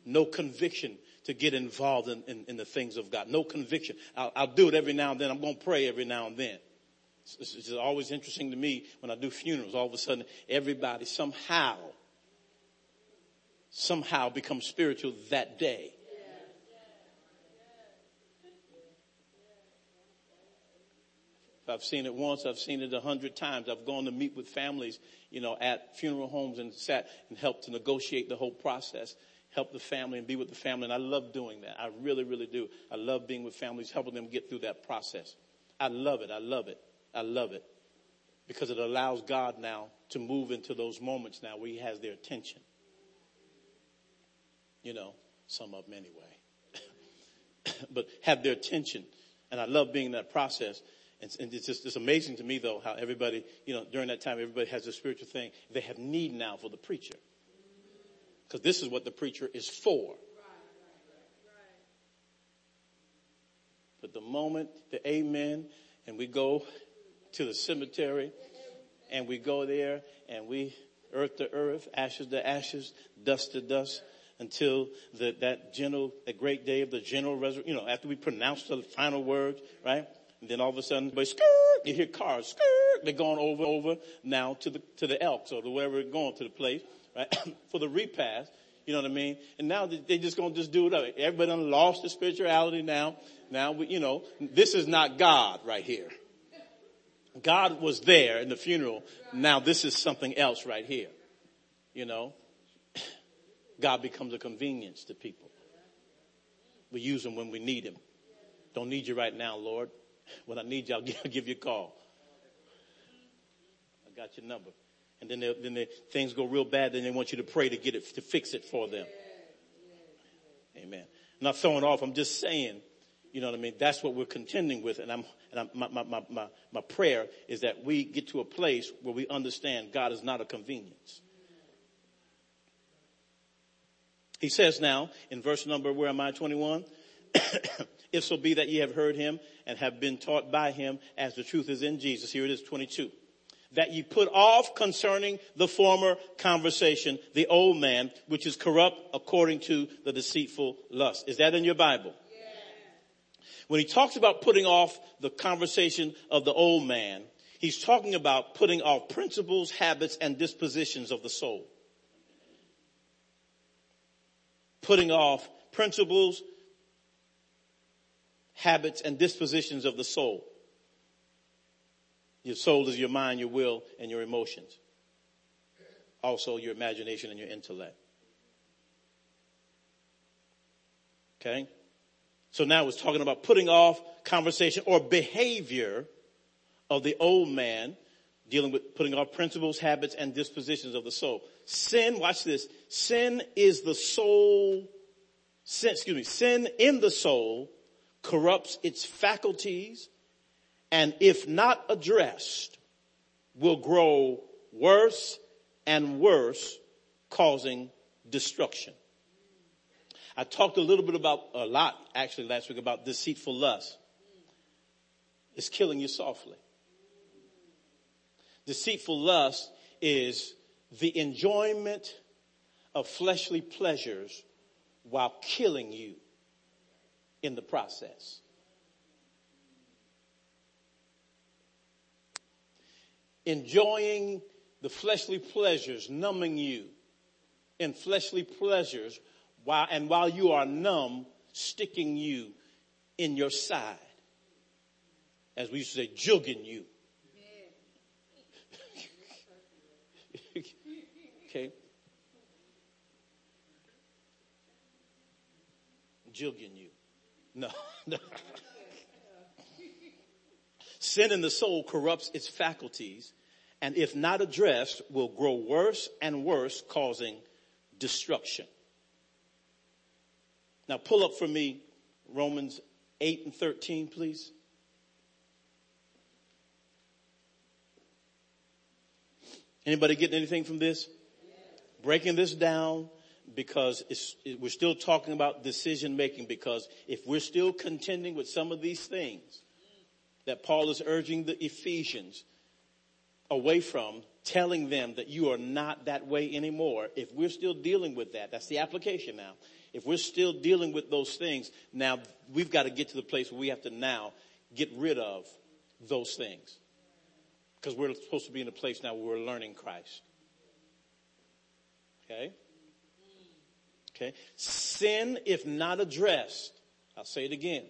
No conviction to get involved in, in, in the things of God. No conviction. I'll, I'll, do it every now and then. I'm going to pray every now and then. It's, it's always interesting to me when I do funerals. All of a sudden, everybody somehow, somehow becomes spiritual that day. I've seen it once. I've seen it a hundred times. I've gone to meet with families, you know, at funeral homes and sat and helped to negotiate the whole process help the family and be with the family. And I love doing that. I really, really do. I love being with families, helping them get through that process. I love it. I love it. I love it because it allows God now to move into those moments now where he has their attention. You know, some of them anyway, but have their attention. And I love being in that process. And, and it's just, it's amazing to me though how everybody, you know, during that time, everybody has a spiritual thing. They have need now for the preacher. Cause this is what the preacher is for. But the moment the amen and we go to the cemetery and we go there and we earth to earth, ashes to ashes, dust to dust until the, that general, that great day of the general resurrection, you know, after we pronounce the final words, right? And then all of a sudden, but skirt, you hear cars, skirt, they're going over, over now to the, to the Elks or to wherever they're going to the place, right? For the repast. You know what I mean? And now they just gonna just do it up. Everybody done lost the spirituality now. Now, we, you know, this is not God right here. God was there in the funeral. Now this is something else right here. You know, God becomes a convenience to people. We use him when we need him. Don't need you right now, Lord. When I need you, I'll give you a call. I got your number. And then, then the, things go real bad. Then they want you to pray to get it, to fix it for them. Amen. I'm not throwing off. I'm just saying, you know what I mean? That's what we're contending with. And I'm, and I'm, my, my, my, my prayer is that we get to a place where we understand God is not a convenience. He says now in verse number, where am I? 21. if so be that ye have heard him and have been taught by him as the truth is in Jesus. Here it is, 22 that ye put off concerning the former conversation, the old man, which is corrupt according to the deceitful lust. Is that in your Bible? When he talks about putting off the conversation of the old man, he's talking about putting off principles, habits, and dispositions of the soul. Putting off principles, habits, and dispositions of the soul. Your soul is your mind, your will, and your emotions. Also your imagination and your intellect. Okay? So now it's talking about putting off conversation or behavior of the old man, dealing with putting off principles, habits, and dispositions of the soul. Sin, watch this. Sin is the soul, sin, excuse me, sin in the soul corrupts its faculties, and if not addressed, will grow worse and worse, causing destruction. I talked a little bit about, a lot actually last week about deceitful lust. It's killing you softly. Deceitful lust is the enjoyment of fleshly pleasures while killing you in the process. enjoying the fleshly pleasures, numbing you in fleshly pleasures while, and while you are numb, sticking you in your side. As we used to say, jugging you. okay. Jugging you. No, no. Sin in the soul corrupts its faculties and if not addressed will grow worse and worse causing destruction. Now pull up for me Romans 8 and 13 please. Anybody getting anything from this? Breaking this down because it, we're still talking about decision making because if we're still contending with some of these things, that Paul is urging the Ephesians away from telling them that you are not that way anymore. If we're still dealing with that, that's the application now. If we're still dealing with those things, now we've got to get to the place where we have to now get rid of those things. Because we're supposed to be in a place now where we're learning Christ. Okay? Okay. Sin, if not addressed, I'll say it again.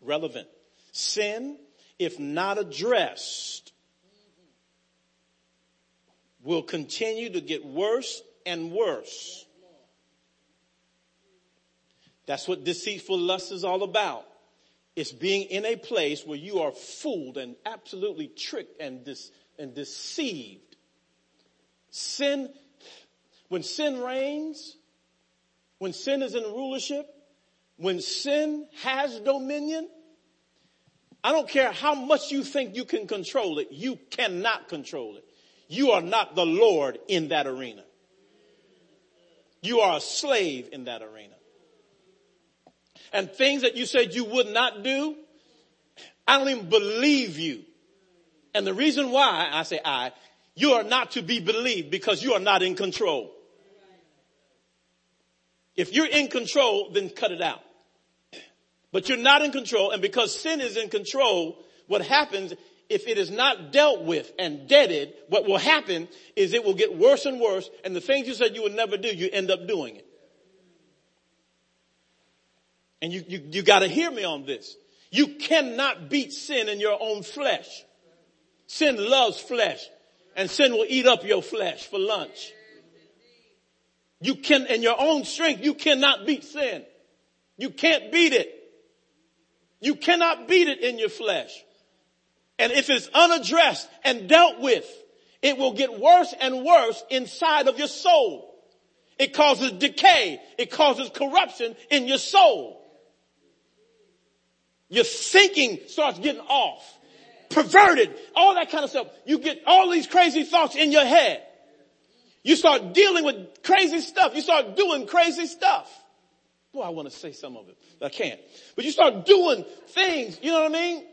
Relevant. Sin, if not addressed, will continue to get worse and worse. That's what deceitful lust is all about. It's being in a place where you are fooled and absolutely tricked and, dis- and deceived. Sin, when sin reigns, when sin is in rulership, when sin has dominion, I don't care how much you think you can control it. You cannot control it. You are not the Lord in that arena. You are a slave in that arena. And things that you said you would not do, I don't even believe you. And the reason why I say I, you are not to be believed because you are not in control. If you're in control, then cut it out. But you're not in control and because sin is in control, what happens if it is not dealt with and deaded, what will happen is it will get worse and worse and the things you said you would never do, you end up doing it. And you, you, you gotta hear me on this. You cannot beat sin in your own flesh. Sin loves flesh and sin will eat up your flesh for lunch. You can, in your own strength, you cannot beat sin. You can't beat it. You cannot beat it in your flesh. And if it's unaddressed and dealt with, it will get worse and worse inside of your soul. It causes decay. It causes corruption in your soul. Your thinking starts getting off, perverted, all that kind of stuff. You get all these crazy thoughts in your head. You start dealing with crazy stuff. You start doing crazy stuff. Boy, I want to say some of it. but I can't. But you start doing things, you know what I mean?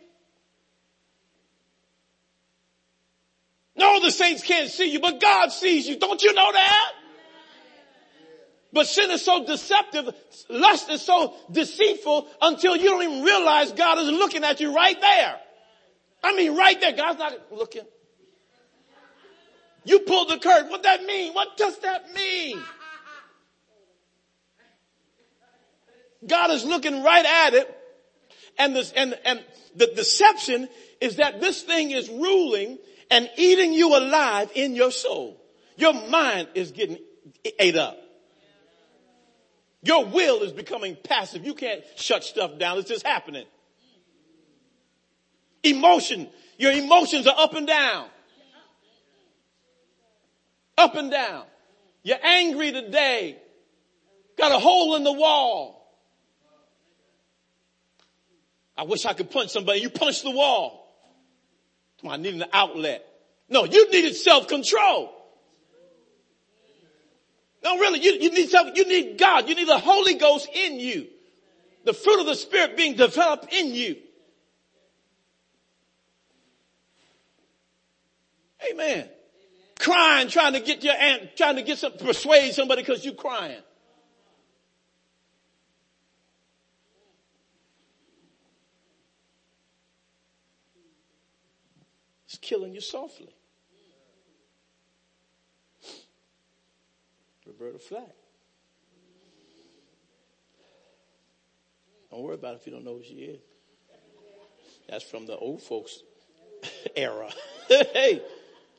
No, the saints can't see you, but God sees you. Don't you know that? But sin is so deceptive, lust is so deceitful until you don't even realize God is looking at you right there. I mean, right there. God's not looking. You pulled the curtain. What that mean? What does that mean? God is looking right at it. And this, and, and the deception is that this thing is ruling and eating you alive in your soul. Your mind is getting ate up. Your will is becoming passive. You can't shut stuff down. It's just happening. Emotion. Your emotions are up and down. Up and down. You're angry today. Got a hole in the wall. I wish I could punch somebody. You punch the wall. I need an outlet. No, you needed self-control. No, really, you, you need something. you need God. You need the Holy Ghost in you. The fruit of the Spirit being developed in you. Amen. Crying, trying to get your aunt, trying to get some, persuade somebody because you're crying. It's killing you softly. Roberta Flack. Don't worry about it if you don't know who she is. That's from the old folks era. hey,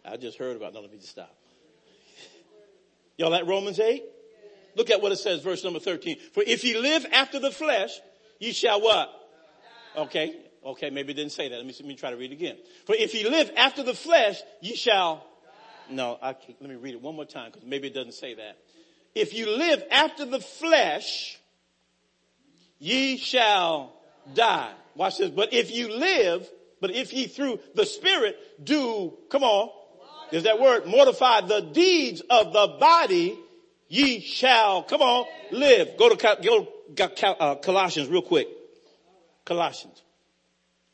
I just heard about. No, let me just stop. Y'all at Romans 8? Look at what it says, verse number 13. For if ye live after the flesh, ye shall what? Okay. Okay, maybe it didn't say that. Let me, let me try to read it again. For if ye live after the flesh, ye shall. No, I can't. let me read it one more time because maybe it doesn't say that. If you live after the flesh, ye shall die. Watch this. But if you live, but if ye through the spirit do, come on, is that word, mortify the deeds of the body, ye shall, come on, live. Go to, uh, Colossians real quick. Colossians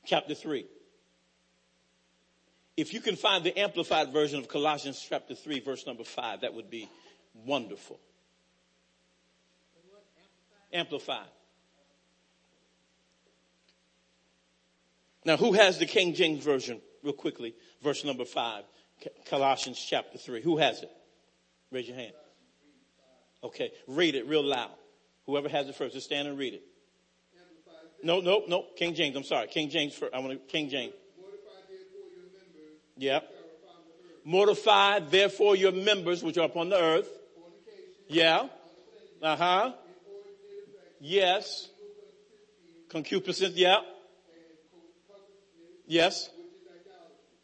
chapter 3. If you can find the amplified version of Colossians chapter 3 verse number 5, that would be wonderful. Amplified. Now who has the King James version real quickly? Verse number 5, Colossians chapter 3. Who has it? Raise your hand. Okay, read it real loud. Whoever has it first, just stand and read it. No, no, no. King James. I'm sorry. King James. For, I want to, King James. Yeah. Mortify therefore your members which are upon the earth. Yeah. Uh huh. Yes. Concupiscence. Yeah. Yes.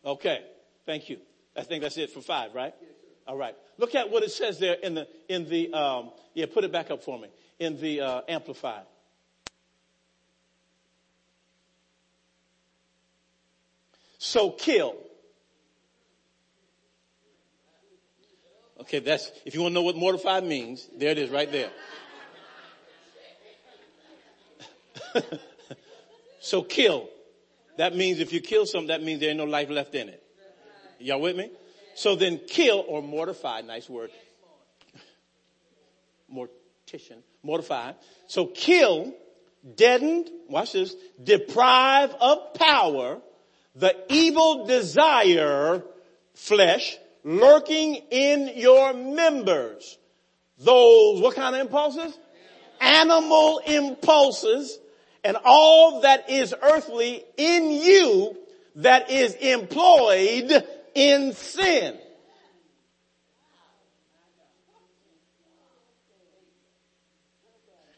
Okay. Thank you. I think that's it for five, right? All right. Look at what it says there in the in the um, yeah. Put it back up for me in the uh, amplified. So kill. Okay, that's, if you want to know what mortify means, there it is right there. so kill. That means if you kill something, that means there ain't no life left in it. Y'all with me? So then kill or mortify, nice word. Mortician, mortify. So kill, deadened, watch this, deprive of power the evil desire, flesh, lurking in your members. Those, what kind of impulses? Animal impulses and all that is earthly in you that is employed in sin.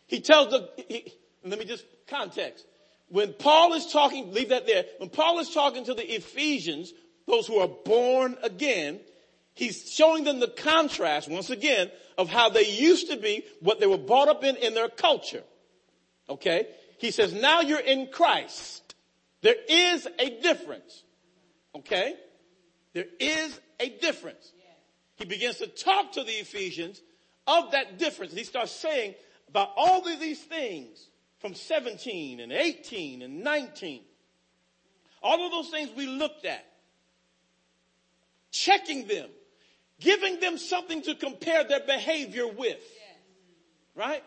He tells the, he, let me just context. When Paul is talking, leave that there. When Paul is talking to the Ephesians, those who are born again, he's showing them the contrast once again of how they used to be, what they were brought up in in their culture. Okay? He says, now you're in Christ. There is a difference. Okay? There is a difference. He begins to talk to the Ephesians of that difference. He starts saying about all of these things from 17 and 18 and 19. All of those things we looked at. Checking them. Giving them something to compare their behavior with. Right?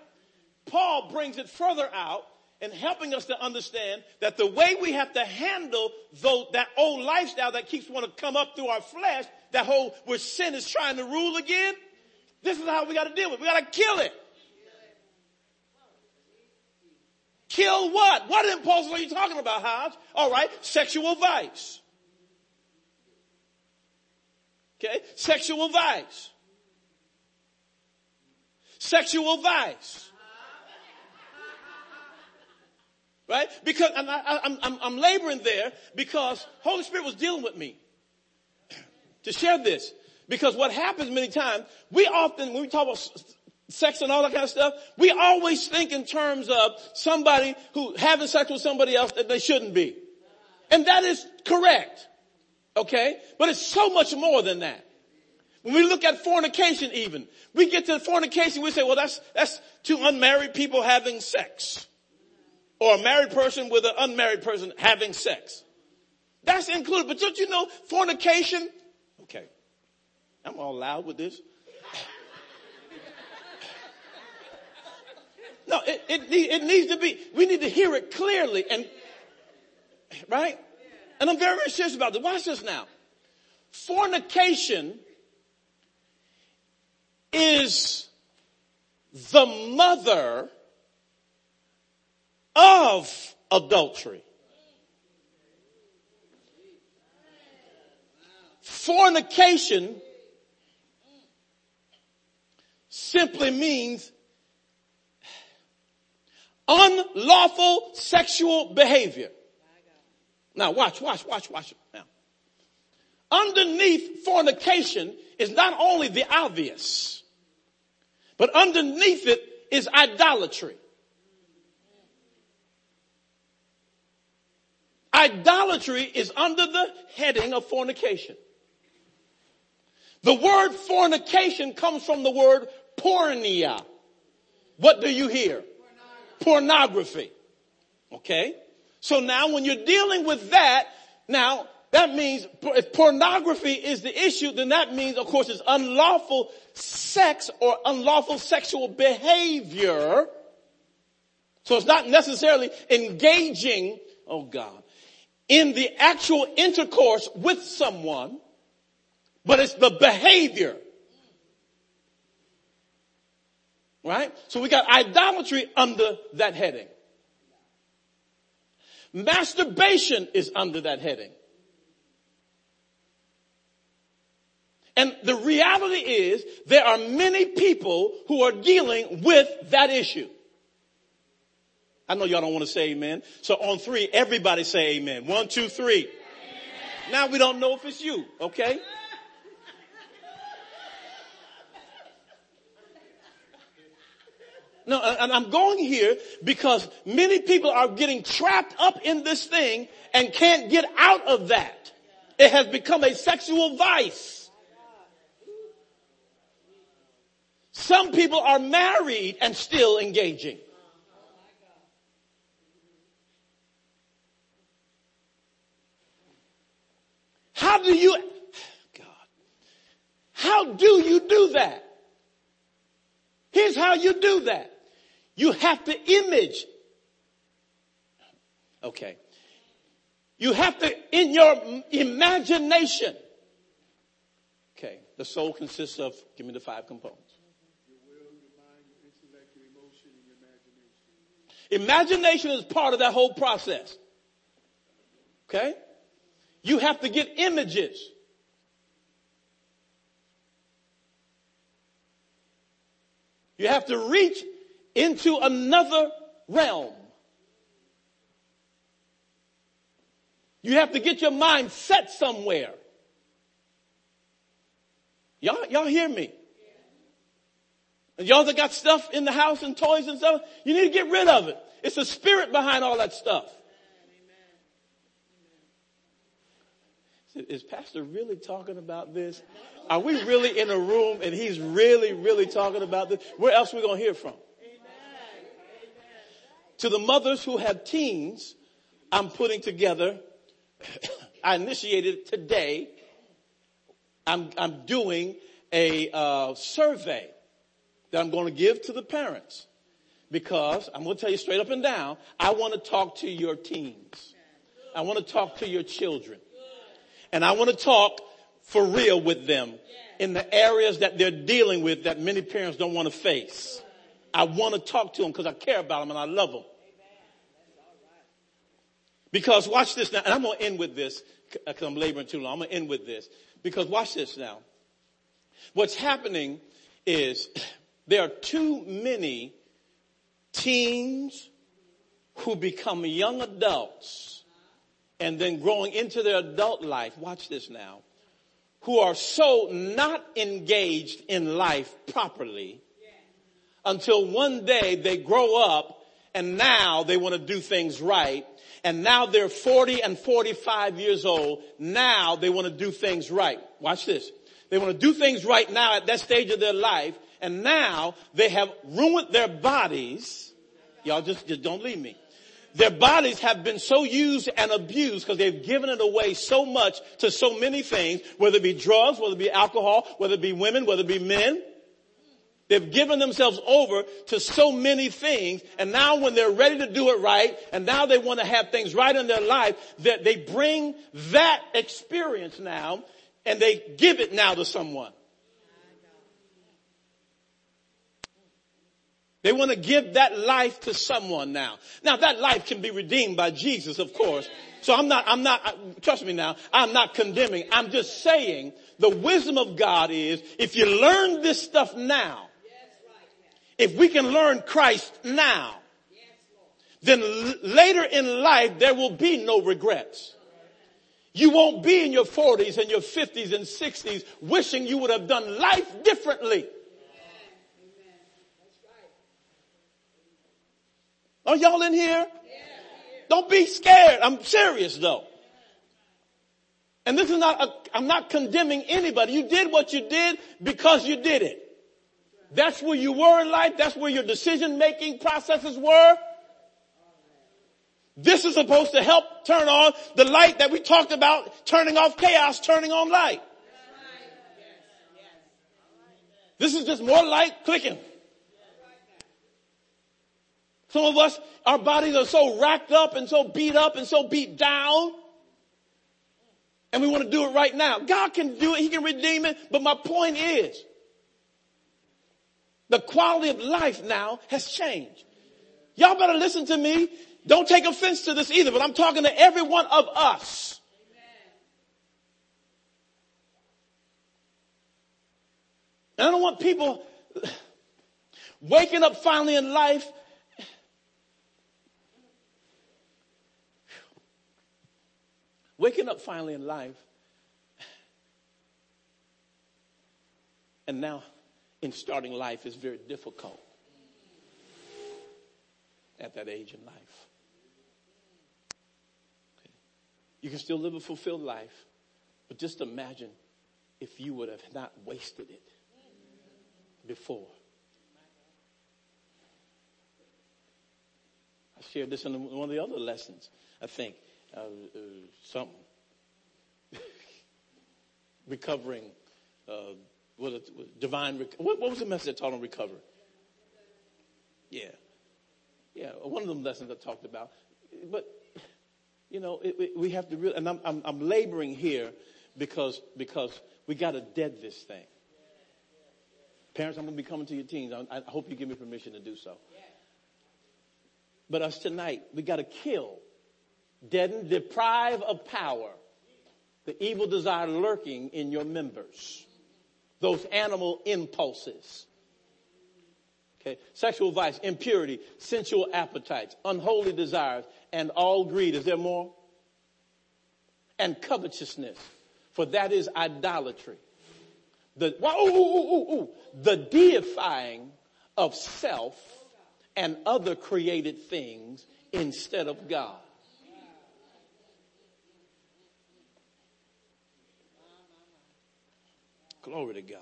Paul brings it further out and helping us to understand that the way we have to handle though that old lifestyle that keeps wanting to come up through our flesh, that whole where sin is trying to rule again, this is how we got to deal with it. We got to kill it. Kill what? What impulses are you talking about, Hodge? All right, sexual vice. Okay, sexual vice. Sexual vice. Right? Because I'm, I'm, I'm, I'm laboring there because Holy Spirit was dealing with me to share this. Because what happens many times, we often, when we talk about sex and all that kind of stuff, we always think in terms of somebody who having sex with somebody else that they shouldn't be. And that is correct. Okay? But it's so much more than that. When we look at fornication even, we get to fornication, we say, well that's, that's two unmarried people having sex or a married person with an unmarried person having sex. That's included. But don't you know fornication? Okay. I'm all loud with this. No, it, it, it needs to be, we need to hear it clearly and, right? And I'm very, very serious about this. Watch this now. Fornication is the mother of adultery. Fornication simply means unlawful sexual behavior. Now watch, watch, watch, watch it now. Underneath fornication is not only the obvious, but underneath it is idolatry. Idolatry is under the heading of fornication. The word fornication comes from the word porneia. What do you hear? Pornography. Okay? So now when you're dealing with that, now that means if pornography is the issue, then that means of course it's unlawful sex or unlawful sexual behavior. So it's not necessarily engaging, oh God, in the actual intercourse with someone, but it's the behavior. Right? So we got idolatry under that heading. Masturbation is under that heading. And the reality is there are many people who are dealing with that issue. I know y'all don't want to say amen. So on three, everybody say amen. One, two, three. Amen. Now we don't know if it's you, okay? No, and I'm going here because many people are getting trapped up in this thing and can't get out of that. It has become a sexual vice. Some people are married and still engaging. How do you, God, how do you do that? Here's how you do that. You have to image. Okay. You have to, in your imagination. Okay. The soul consists of, give me the five components. Your will, your mind, your intellect, your emotion, and imagination. Imagination is part of that whole process. Okay? You have to get images. You have to reach into another realm. You have to get your mind set somewhere. Y'all, y'all hear me? And y'all that got stuff in the house and toys and stuff, you need to get rid of it. It's the spirit behind all that stuff. Is Pastor really talking about this? Are we really in a room and he's really, really talking about this? Where else are we going to hear from? To the mothers who have teens, I'm putting together, I initiated today, I'm, I'm doing a uh, survey that I'm going to give to the parents because I'm going to tell you straight up and down, I want to talk to your teens. I want to talk to your children. And I want to talk for real with them in the areas that they're dealing with that many parents don't want to face. I want to talk to them because I care about them and I love them. Because watch this now, and I'm going to end with this because uh, I'm laboring too long. I'm going to end with this because watch this now. What's happening is there are too many teens who become young adults and then growing into their adult life, watch this now, who are so not engaged in life properly until one day they grow up and now they want to do things right. And now they're 40 and 45 years old. Now they want to do things right. Watch this. They want to do things right now at that stage of their life. And now they have ruined their bodies. Y'all just, just don't leave me. Their bodies have been so used and abused because they've given it away so much to so many things, whether it be drugs, whether it be alcohol, whether it be women, whether it be men. They've given themselves over to so many things, and now when they're ready to do it right, and now they want to have things right in their life, that they bring that experience now, and they give it now to someone. They want to give that life to someone now. Now that life can be redeemed by Jesus, of course. So I'm not, I'm not, trust me now, I'm not condemning. I'm just saying the wisdom of God is if you learn this stuff now, if we can learn Christ now, then later in life there will be no regrets. You won't be in your 40s and your 50s and 60s wishing you would have done life differently. Are y'all in here? Don't be scared. I'm serious though. And this is not, a, I'm not condemning anybody. You did what you did because you did it. That's where you were in life. That's where your decision making processes were. This is supposed to help turn on the light that we talked about, turning off chaos, turning on light. This is just more light clicking. Some of us, our bodies are so racked up and so beat up and so beat down. And we want to do it right now. God can do it. He can redeem it. But my point is, the quality of life now has changed. Y'all better listen to me. Don't take offense to this either, but I'm talking to every one of us. And I don't want people waking up finally in life Waking up finally in life. And now in starting life is very difficult at that age in life. You can still live a fulfilled life, But just imagine if you would have not wasted it before. I shared this in one of the other lessons, I think. Uh, uh, something. Recovering, uh, what, it, divine, rec- what, what was the message that taught on recovery? Yeah. Yeah, one of them lessons I talked about. But, you know, it, it, we have to really, and I'm, I'm, I'm laboring here because, because we got to dead this thing. Parents, I'm going to be coming to your teens. I, I hope you give me permission to do so. But us tonight, we got to kill, deaden, deprive of power the evil desire lurking in your members. Those animal impulses. Okay. Sexual vice, impurity, sensual appetites, unholy desires, and all greed. Is there more? And covetousness, for that is idolatry. The, ooh, ooh, ooh, the deifying of self and other created things instead of God. Glory to God.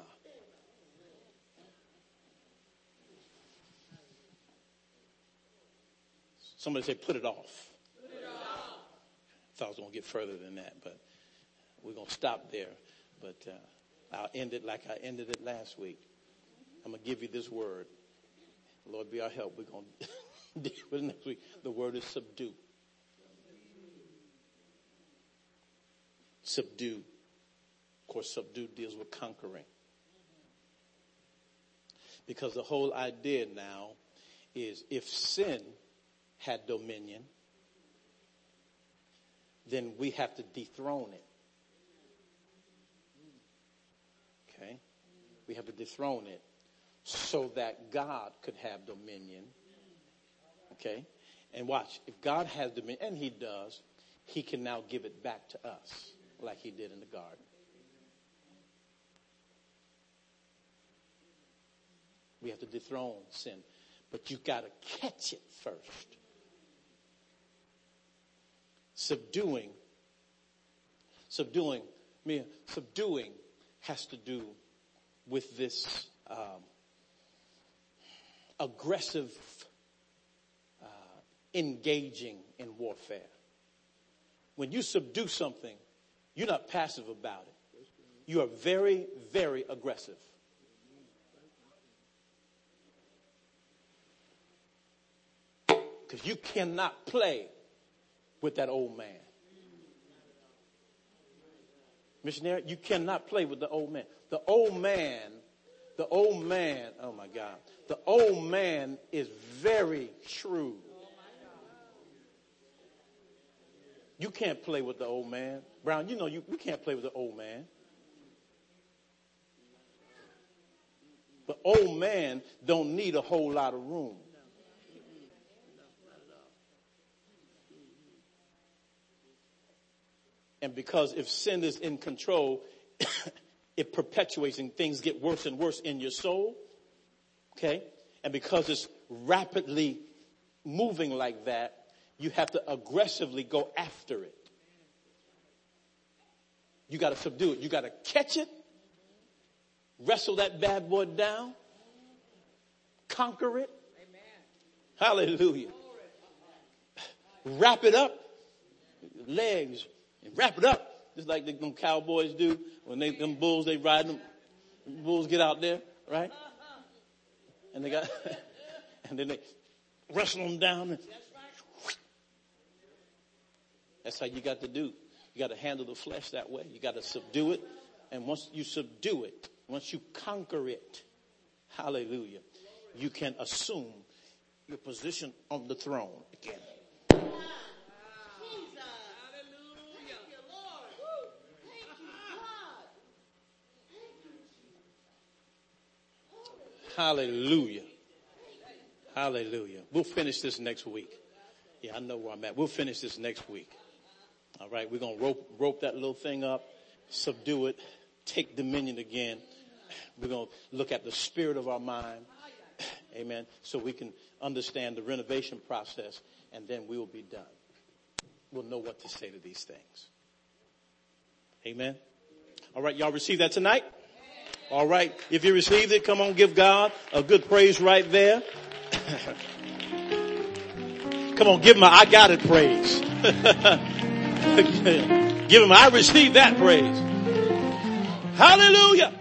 Somebody say, put it off. Off. Thought I was going to get further than that, but we're going to stop there. But uh, I'll end it like I ended it last week. I'm going to give you this word. Lord, be our help. We're going to deal with it next week. The word is subdue. Subdue. Of course, subdue deals with conquering. Because the whole idea now is if sin had dominion, then we have to dethrone it. Okay? We have to dethrone it so that God could have dominion. Okay? And watch, if God has dominion, and He does, He can now give it back to us like He did in the garden. We have to dethrone sin. But you've got to catch it first. Subduing, subduing, I subduing has to do with this um, aggressive uh, engaging in warfare. When you subdue something, you're not passive about it. You are very, very aggressive. Because you cannot play with that old man. Missionary, you cannot play with the old man. The old man the old man, oh my God, the old man is very shrewd. You can't play with the old man. Brown, you know you, you can't play with the old man. The old man don't need a whole lot of room. And because if sin is in control, it perpetuates and things get worse and worse in your soul. Okay? And because it's rapidly moving like that, you have to aggressively go after it. You got to subdue it. You got to catch it, wrestle that bad boy down, conquer it. Hallelujah. Wrap it up, legs, and wrap it up just like the, them cowboys do when they them bulls they ride them. Bulls get out there, right? And they got, and then they wrestle them down. And, that's how you got to do. You got to handle the flesh that way. You got to subdue it. And once you subdue it, once you conquer it, hallelujah, you can assume your position on the throne again. Hallelujah. Hallelujah. We'll finish this next week. Yeah, I know where I'm at. We'll finish this next week. All right. We're going to rope, rope that little thing up, subdue it, take dominion again. We're going to look at the spirit of our mind. Amen. So we can understand the renovation process and then we will be done. We'll know what to say to these things. Amen. All right, y'all receive that tonight? All right. If you received it, come on, give God a good praise right there. come on, give him a I got it praise. give him I received that praise. Hallelujah.